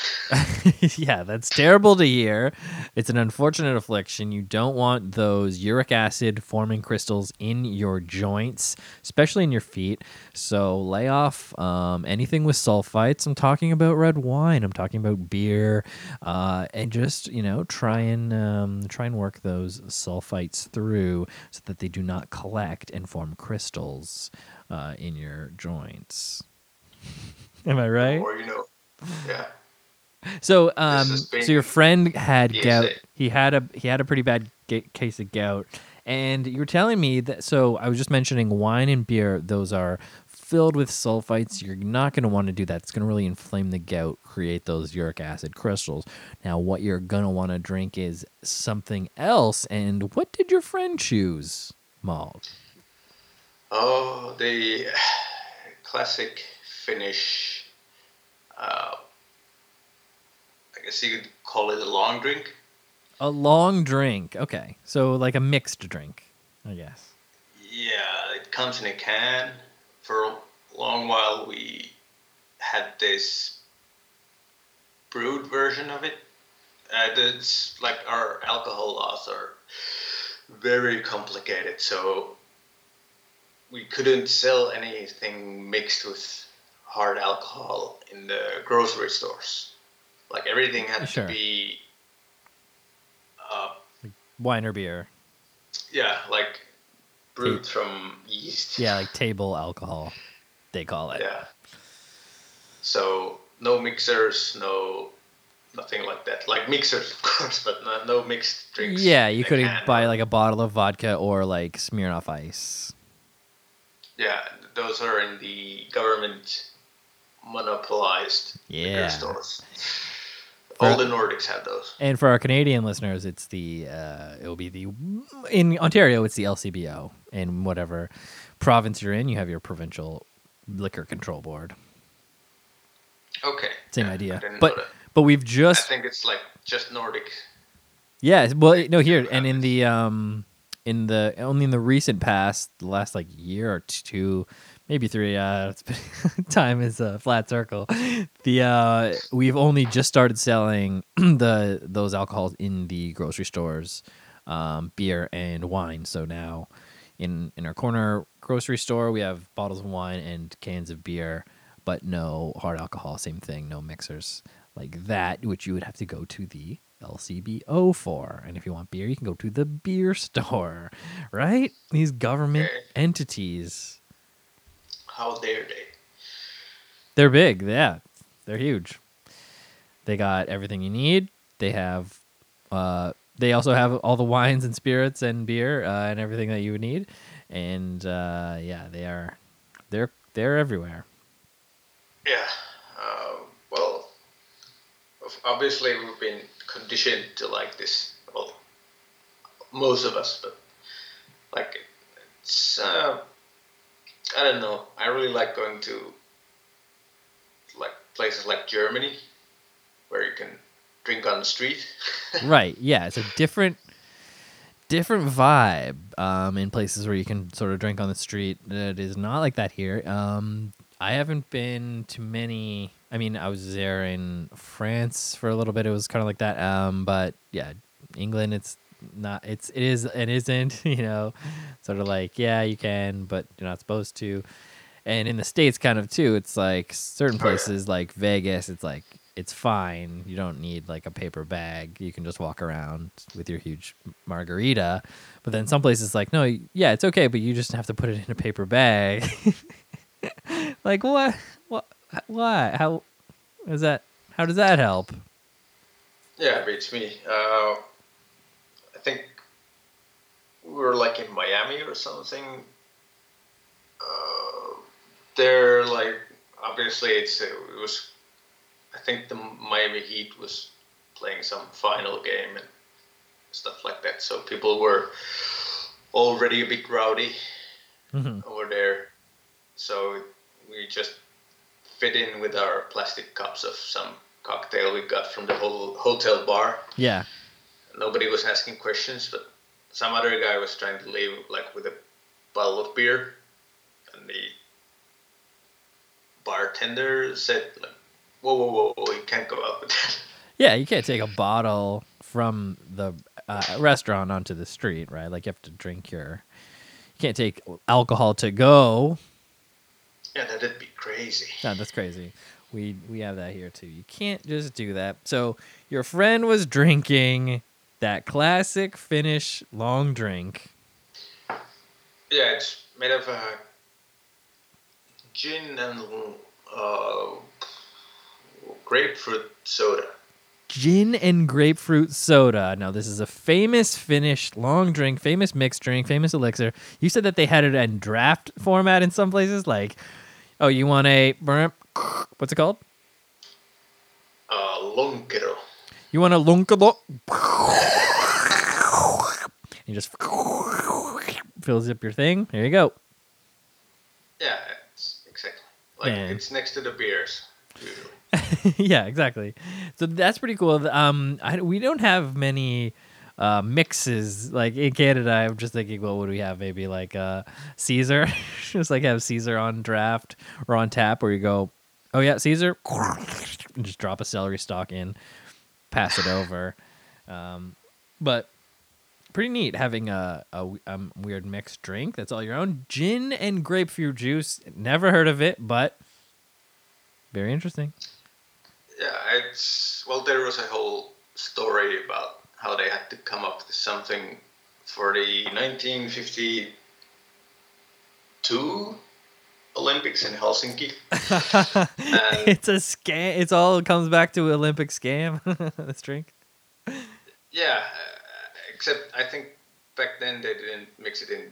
[laughs] yeah, that's terrible to hear. It's an unfortunate affliction. You don't want those uric acid forming crystals in your joints, especially in your feet. So lay off um, anything with sulfites. I'm talking about red wine. I'm talking about beer, uh, and just you know try and um, try and work those sulfites through so that they do not collect and form crystals uh, in your joints. [laughs] Am I right? Or you know, yeah. So, um, so your friend had PSA. gout. He had a he had a pretty bad ga- case of gout, and you were telling me that. So I was just mentioning wine and beer; those are filled with sulfites. You're not going to want to do that. It's going to really inflame the gout, create those uric acid crystals. Now, what you're going to want to drink is something else. And what did your friend choose, Malt? Oh, the classic Finnish. Uh, I guess you could call it a long drink. A long drink. Okay, so like a mixed drink, I guess. Yeah, it comes in a can. For a long while, we had this brewed version of it. Uh, it's like our alcohol laws are very complicated, so we couldn't sell anything mixed with hard alcohol in the grocery stores. Like everything had Sure. to be, uh, Wine or beer. yeah, like brewed from yeast. Yeah, like table alcohol, they call it. Yeah. So no mixers, no nothing like that. Like mixers, [laughs] of course, but no, no mixed drinks. Yeah, you couldn't can. buy like a bottle of vodka or like Smirnoff Ice. Yeah, those are in the government monopolized liquor Yeah. stores. All the Nordics have those. And for our Canadian listeners, it's the uh, it'll be the in Ontario, it's the LCBO. In whatever province you're in, you have your provincial liquor control board. Okay. Same yeah, idea, but but we've just. I think it's like just Nordic. Yeah, well, no, here and in the um, in the only in the recent past, the last like year or two, maybe three. Uh, [laughs] time is a flat circle. The uh, we've only just started selling [clears throat] the those alcohols in the grocery stores, um, beer and wine. So now, in in our corner grocery store, we have bottles of wine and cans of beer, but no hard alcohol. Same thing, no mixers like that, which you would have to go to the LCBO for. And if you want beer, you can go to the beer [laughs] store, right? These government entities. How dare they? They're big, yeah. They're huge. They got everything you need. They have uh they also have all the wines and spirits and beer uh, and everything that you would need. And uh yeah, they are they're they're everywhere. Yeah. Uh, well, obviously we've been conditioned to like this. Well, most of us, but like it's. I don't know. I really like going to like places like Germany, where you can drink on the street. [laughs] right yeah it's a different different vibe um in places where you can sort of drink on the street it is not like that here um i haven't been to many i mean i was there in france for a little bit it was kind of like that um but yeah england it's not it's it is it isn't [laughs] you know sort of like yeah you can but you're not supposed to. And in the states kind of too it's like certain Oh, places like vegas it's like it's fine. You don't need like a paper bag. You can just walk around with your huge margarita. But then some places like no yeah it's okay but you just have to put it in a paper bag. [laughs] Like what what why? How is that how does that help? Yeah, it beats me. Uh, we were like in Miami or something. Uh, there, like, obviously, it's it was. I think the Miami Heat was playing some final game and stuff like that. So people were already a bit rowdy Mhm. over there. So we just fit in with our plastic cups of some cocktail we got from the whole hotel bar. yeah Nobody was asking questions, but some other guy was trying to leave like with a bottle of beer, and the bartender said like, "Whoa, whoa, whoa, whoa! You can't go out with that." Yeah, you can't take a bottle from the uh, restaurant onto the street, right? Like you have to drink your. You can't take alcohol to go. Yeah, that'd be crazy. No, that's crazy. We we have that here too. You can't just do that. So your friend was drinking that classic Finnish long drink. Yeah, it's made of uh, gin and uh, grapefruit soda. Gin and grapefruit soda. Now, this is a famous Finnish long drink, famous mixed drink, famous elixir. You said that they had it in draft format in some places. Like, oh, you want a what's it called? Uh, lonkero. You want a lunkalo? You just fills up your thing. There you go. Yeah, it's exactly like it's next to the beers. [laughs] Yeah, exactly. So that's pretty cool. Um, I, we don't have many uh, mixes like in Canada. I'm just thinking, well, what would we have? Maybe like uh, Caesar, [laughs] just like have Caesar on draft or on tap, where you go, oh yeah, Caesar, [laughs] and just drop a celery stalk in, pass it over. Um, but pretty neat having a um, weird mixed drink that's all your own. Gin and grapefruit juice. Never heard of it, but very interesting. Yeah, it's well. There was a whole story about how they had to come up with something for the 1952 Olympics in Helsinki. [laughs] It's a scam. It's all comes back to Olympic scam. [laughs] this drink. Yeah, uh, except I think back then they didn't mix it in,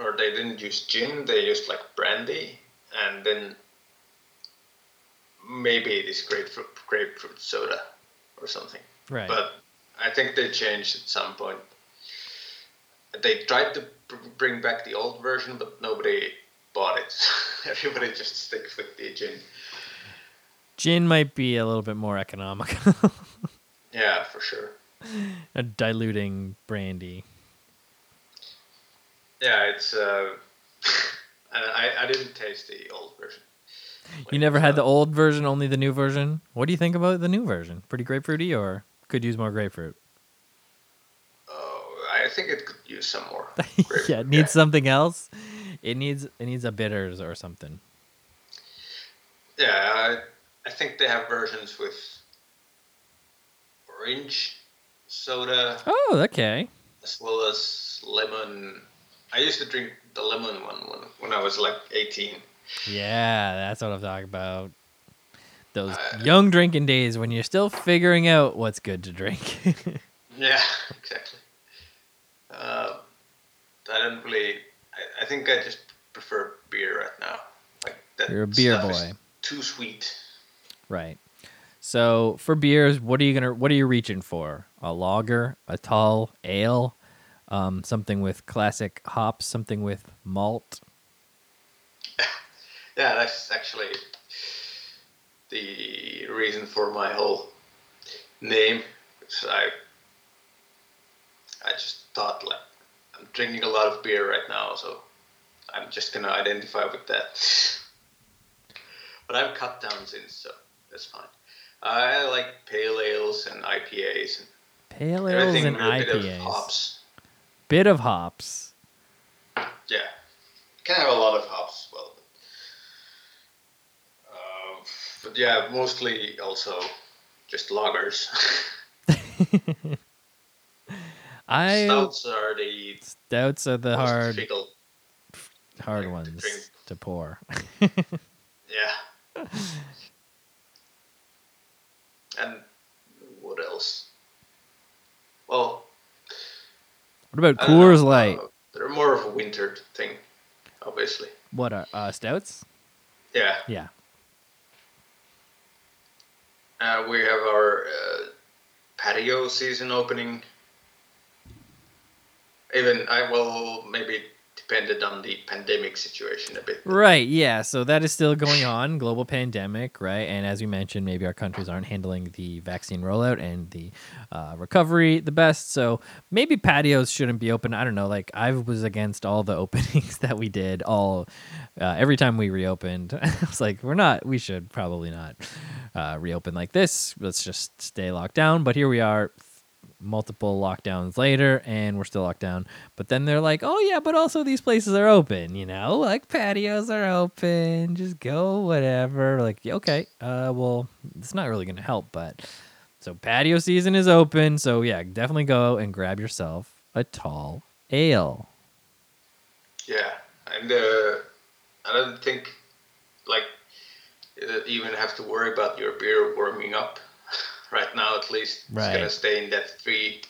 or they didn't use gin. They used like brandy, and then maybe this grapefruit grapefruit soda or something. Right. But I think they changed at some point. They tried to br- bring back the old version, but nobody bought it. [laughs] Everybody just sticks with the gin. Gin might be a little bit more economical. [laughs] Yeah, for sure. a diluting brandy. Yeah, it's. Uh, [laughs] I, I didn't taste the old version. You never had the old version, only the new version. What do you think about the new version? Pretty grapefruity, or could use more grapefruit? Oh, I think it could use some more. yeah, it needs something else. It needs it needs a bitters or something. Yeah, I, I think they have versions with orange soda Oh, okay. as well as lemon. I used to drink the lemon one when, when I was like 18. Yeah, that's what I'm talking about. Those Uh, young drinking days when you're still figuring out what's good to drink. [laughs] Yeah, [laughs] exactly. Uh, I don't really. I, think I just prefer beer right now. Like that. You're a beer boy. Too sweet. right. So for beers, what are you gonna what are you reaching for? A lager, a tall ale, um, something with classic hops, something with malt. [laughs] Yeah, that's actually the reason for my whole name. So I, I just thought like I'm drinking a lot of beer right now, so I'm just gonna identify with that. but I've cut down since, so that's fine. I like pale ales and IPAs and Pale ales and a bit of IPAs. hops. Bit of hops. Yeah, can have a lot of hops as well. But, uh, but yeah, mostly also just lagers. [laughs] I Stouts are the stouts are the hard difficult. Hard like ones drink. to pour. Yeah. [laughs] and what else? Well, What about I don't know, Coors Light? uh, they're more of a winter thing, obviously. What are uh, stouts? Yeah. Yeah. Uh, we have our uh, patio season opening. Even I will maybe depended on the pandemic situation a bit. Right, yeah. So that is still going on, global pandemic, right? And as we mentioned, maybe our countries aren't handling the vaccine rollout and the uh, recovery the best. So maybe patios shouldn't be open. I don't know. Like I was against all the [laughs] openings that we did. All uh, every time we reopened, [laughs] I was like, we're not. We should probably not uh, reopen like this. Let's just stay locked down. But here we are. Multiple lockdowns later, and we're still locked down. But then they're like, "Oh yeah, but also these places are open, you know, like patios are open. Just go, whatever." Like, okay, uh, well, it's not really gonna help, but so patio season is open. So yeah, definitely go and grab yourself a tall ale. Yeah, and uh, I don't think like you even have to worry about your beer warming up right now. At least it's gonna stay in that three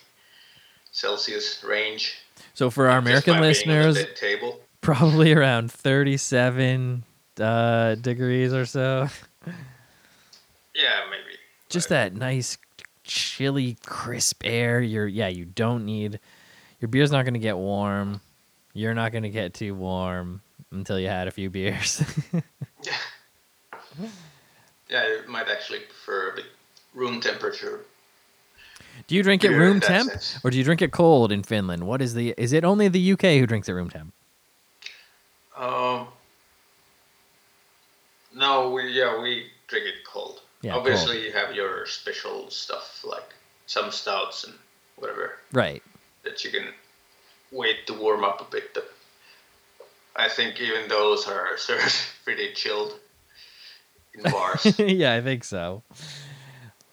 Celsius range. So for our American by being on the listeners, table. probably around thirty-seven uh, degrees or so. Yeah, maybe. just that nice chilly crisp air you're yeah you don't need your beer's not going to get warm you're not going to get too warm until you had a few beers Yeah. [laughs] [laughs] Yeah, I might actually prefer a bit room temperature. do you drink it room temp sense. or do you drink it cold in finland what is the is it only the uk who drinks it room temp Um. No, we yeah we drink it cold. Yeah, Obviously, you have your special stuff like some stouts and whatever right that you can wait to warm up a bit. But I think even those are [laughs] served pretty chilled in bars. [laughs] yeah, I think so.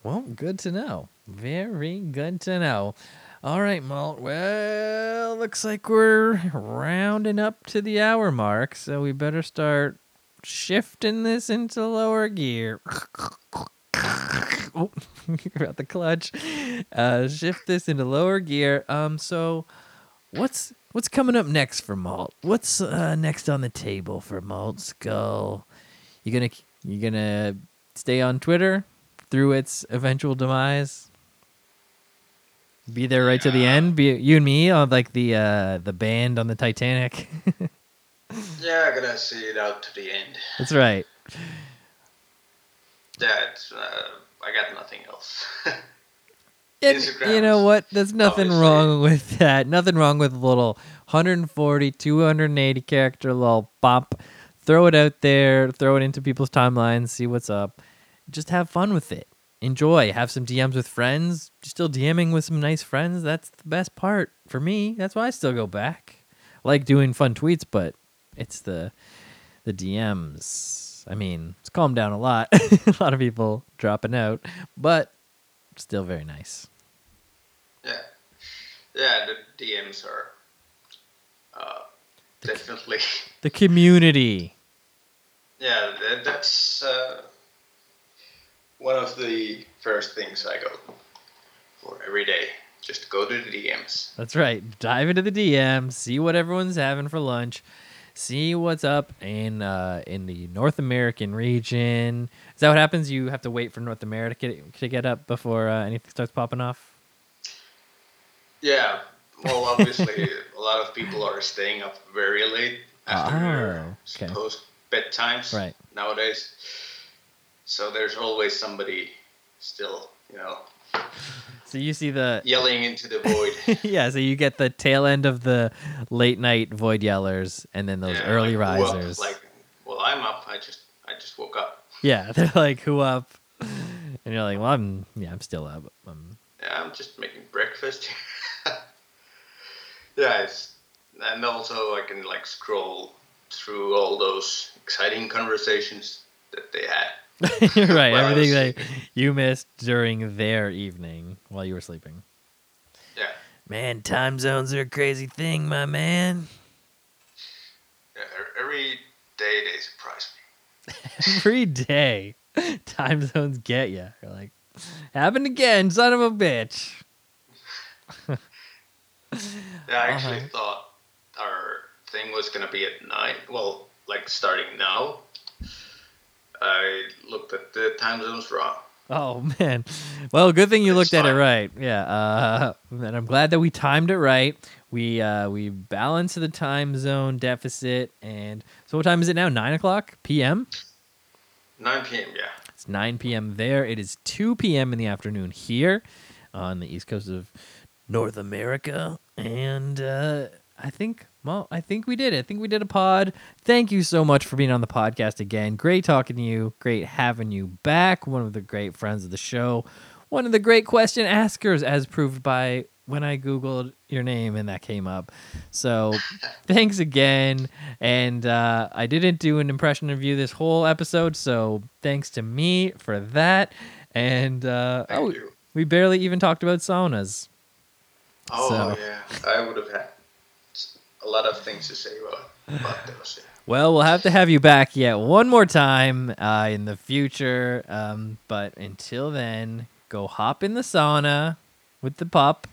Well, good to know. Very good to know. All right, Malt. Well, looks like we're rounding up to the hour mark, so we better start shifting this into lower gear. [laughs] oh, [laughs] about the clutch. Uh, shift this into lower gear. Um, so what's what's coming up next for Malt? What's uh, next on the table for Malt Skull? You gonna you gonna stay on Twitter through its eventual demise? Be there right to the end. Be you and me on like the uh, the band on the Titanic. [laughs] yeah, I'm gonna see it out to the end. That's right. That's uh, I got nothing else. [laughs] And you know what? There's nothing obviously. wrong with that. Nothing wrong with a little 140, 280 character little pop. Throw it out there, throw it into people's timelines, see what's up. Just have fun with it. Enjoy. Have some DMs with friends. Still DMing with some nice friends. That's the best part for me. That's why I still go back. I like doing fun tweets, but it's the the DMs. I mean, it's calmed down a lot. [laughs] a lot of people dropping out, but still very nice. Yeah, yeah. The DMs are uh, the definitely [laughs] the community. Yeah, that's uh, one of the first things I go for every day. Just go to the DMs. That's right. Dive into the DMs, see what everyone's having for lunch see what's up in uh, in the North American region. Is that what happens? You have to wait for North America to get, up before uh, anything starts popping off. Yeah, well, obviously, a lot of people are staying up very late after oh, okay. supposed bedtimes right. nowadays. So there's always somebody still, you know, [laughs] so you see the yelling into the void. [laughs] yeah, so you get the tail end of the late night void yellers, and then those yeah, early like, risers. Well, like, well, I'm up. I just, I just woke up. Yeah, [laughs] they're like, "Who up?" And you're like, "Well, I'm, yeah, I'm still up." I'm... Yeah, I'm just making breakfast. yeah, it's, and also I can like scroll through all those exciting conversations that they had. [laughs] right, everything that you missed during their evening while you were sleeping. Yeah. Man, time zones are a crazy thing, my man. Yeah, every day they surprise me. [laughs] every day, [laughs] time zones get you. You're like, happened again, son of a bitch. yeah, I actually uh-huh. thought our thing was gonna be at night. Well, like starting now, I looked at the time zones wrong. Oh man. Well, good thing you it's looked fine. at it right. Yeah. Uh, [laughs] and I'm glad that we timed it right. We uh, we balanced the time zone deficit. And so, what time is it now? Nine o'clock p.m. Nine p.m. Yeah. It's nine p.m. there. It is two p.m. in the afternoon here on the east coast of North America, and uh, I think well, I think we did it. I think we did a pod. Thank you so much for being on the podcast again. Great talking to you. Great having you back. One of the great friends of the show. One of the great question askers, as proved by when I Googled your name and that came up. So [laughs] thanks again. And uh, I didn't do an impression of you this whole episode. So thanks to me for that. And uh, oh, we barely even talked about saunas. Oh, so. yeah. I would have had a lot of things to say about, about those. Well, we'll have to have you back yet one more time uh, in the future. Um, but until then, go hop in the sauna with the pup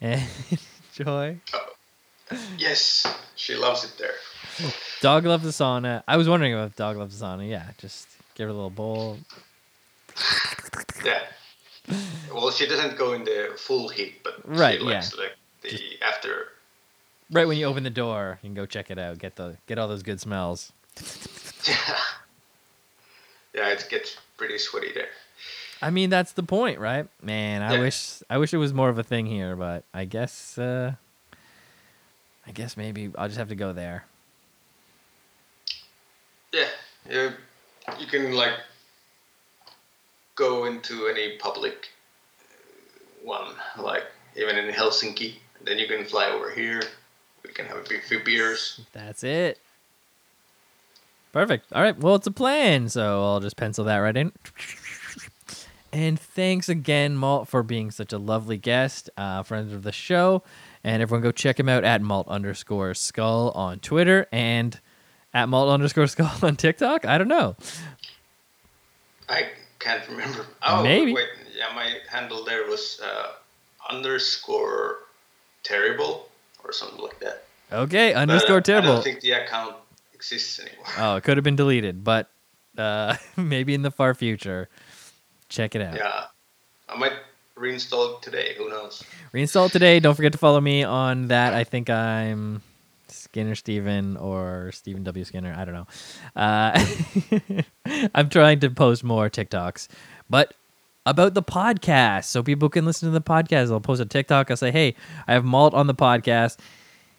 and [laughs] enjoy. Oh, yes, she loves it there. Dog loves the sauna. I was wondering about dog loves the sauna. Yeah, just give her a little bowl. Yeah. Well, she doesn't go in the full heat, but right, she likes yeah. like the after right when you open the door, you can go check it out. Get the get all those good smells. Yeah, [laughs] yeah, it gets pretty sweaty there. I mean, that's the point, right? Man, I yeah. wish I wish it was more of a thing here, but I guess uh I guess maybe I'll just have to go there. Yeah, you you can like go into any public one, like even in Helsinki. Then you can fly over here we can have a big few beers. That's it. Perfect. All right. Well, it's a plan. So I'll just pencil that right in. And thanks again, Malt, for being such a lovely guest, uh, friend of the show. And everyone go check him out at Malt underscore skull on Twitter and at Malt underscore skull [laughs] on TikTok. I don't know. I can't remember. Oh, Maybe. wait. Yeah, my handle there was uh, underscore terrible or something like that. Okay. Underscore I terrible. don't think the account exists anymore. Oh, it could have been deleted, but uh, [laughs] maybe in the far future. Check it out. Yeah, I might reinstall it today. Who knows? Reinstall it today. Don't forget to follow me on that. I think I'm Skinner Steven or Stephen W. Skinner. I don't know. Uh, [laughs] I'm trying to post more TikToks, but about the podcast so people can listen to the podcast. I'll post a TikTok. I'll say, hey, I have Malt on the podcast.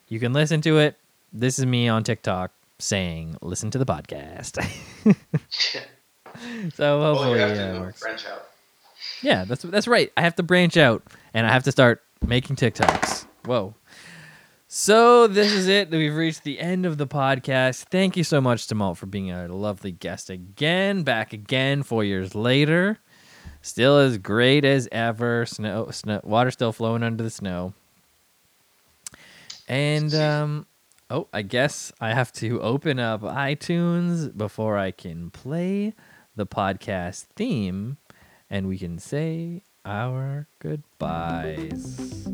You can listen to it. This is me on TikTok saying, listen to the podcast. [laughs] so well, hopefully have yeah, to uh, it works. branch out. Yeah, that's that's right. I have to branch out and I have to start making TikToks. Whoa. So this is it. We've reached the end of the podcast. Thank you so much to Malt for being a lovely guest again. Back again four years later. Still as great as ever. Snow, snow water still flowing under the snow. And um oh, I guess I have to open up iTunes before I can play the podcast theme and we can say our goodbyes.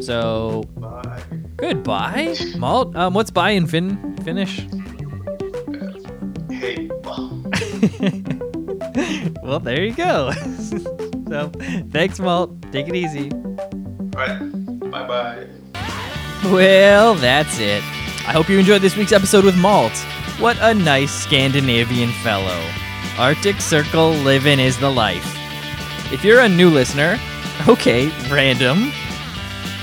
So Bye. goodbye, Malt. Um, what's bye in fin Finnish? Hey, [laughs] [laughs] well, there you go. [laughs] so thanks, Malt. Take it easy. All right. Bye bye. Well, that's it. I hope you enjoyed this week's episode with Malt. What a nice Scandinavian fellow. Arctic Circle living is the life. If you're a new listener, okay, random.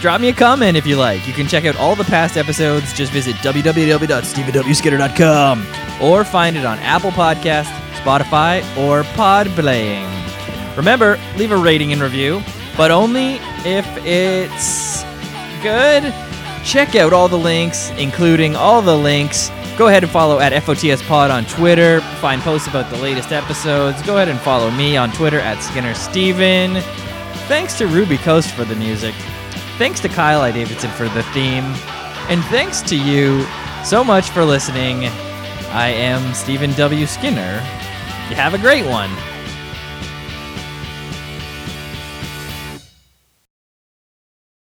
Drop me a comment if you like. You can check out all the past episodes. Just visit www.stevenwskinner.com or find it on Apple Podcast, Spotify, or Podblaying. Remember, leave a rating and review, but only if it's good. Check out all the links, including all the links. Go ahead and follow at FOTS Pod on Twitter. Find posts about the latest episodes. Go ahead and follow me on Twitter at Skinner Steven. Thanks to Ruby Coast for the music. Thanks to Kyle I. Davidson for the theme. And thanks to you so much for listening. I am Stephen W. Skinner. You have a great one.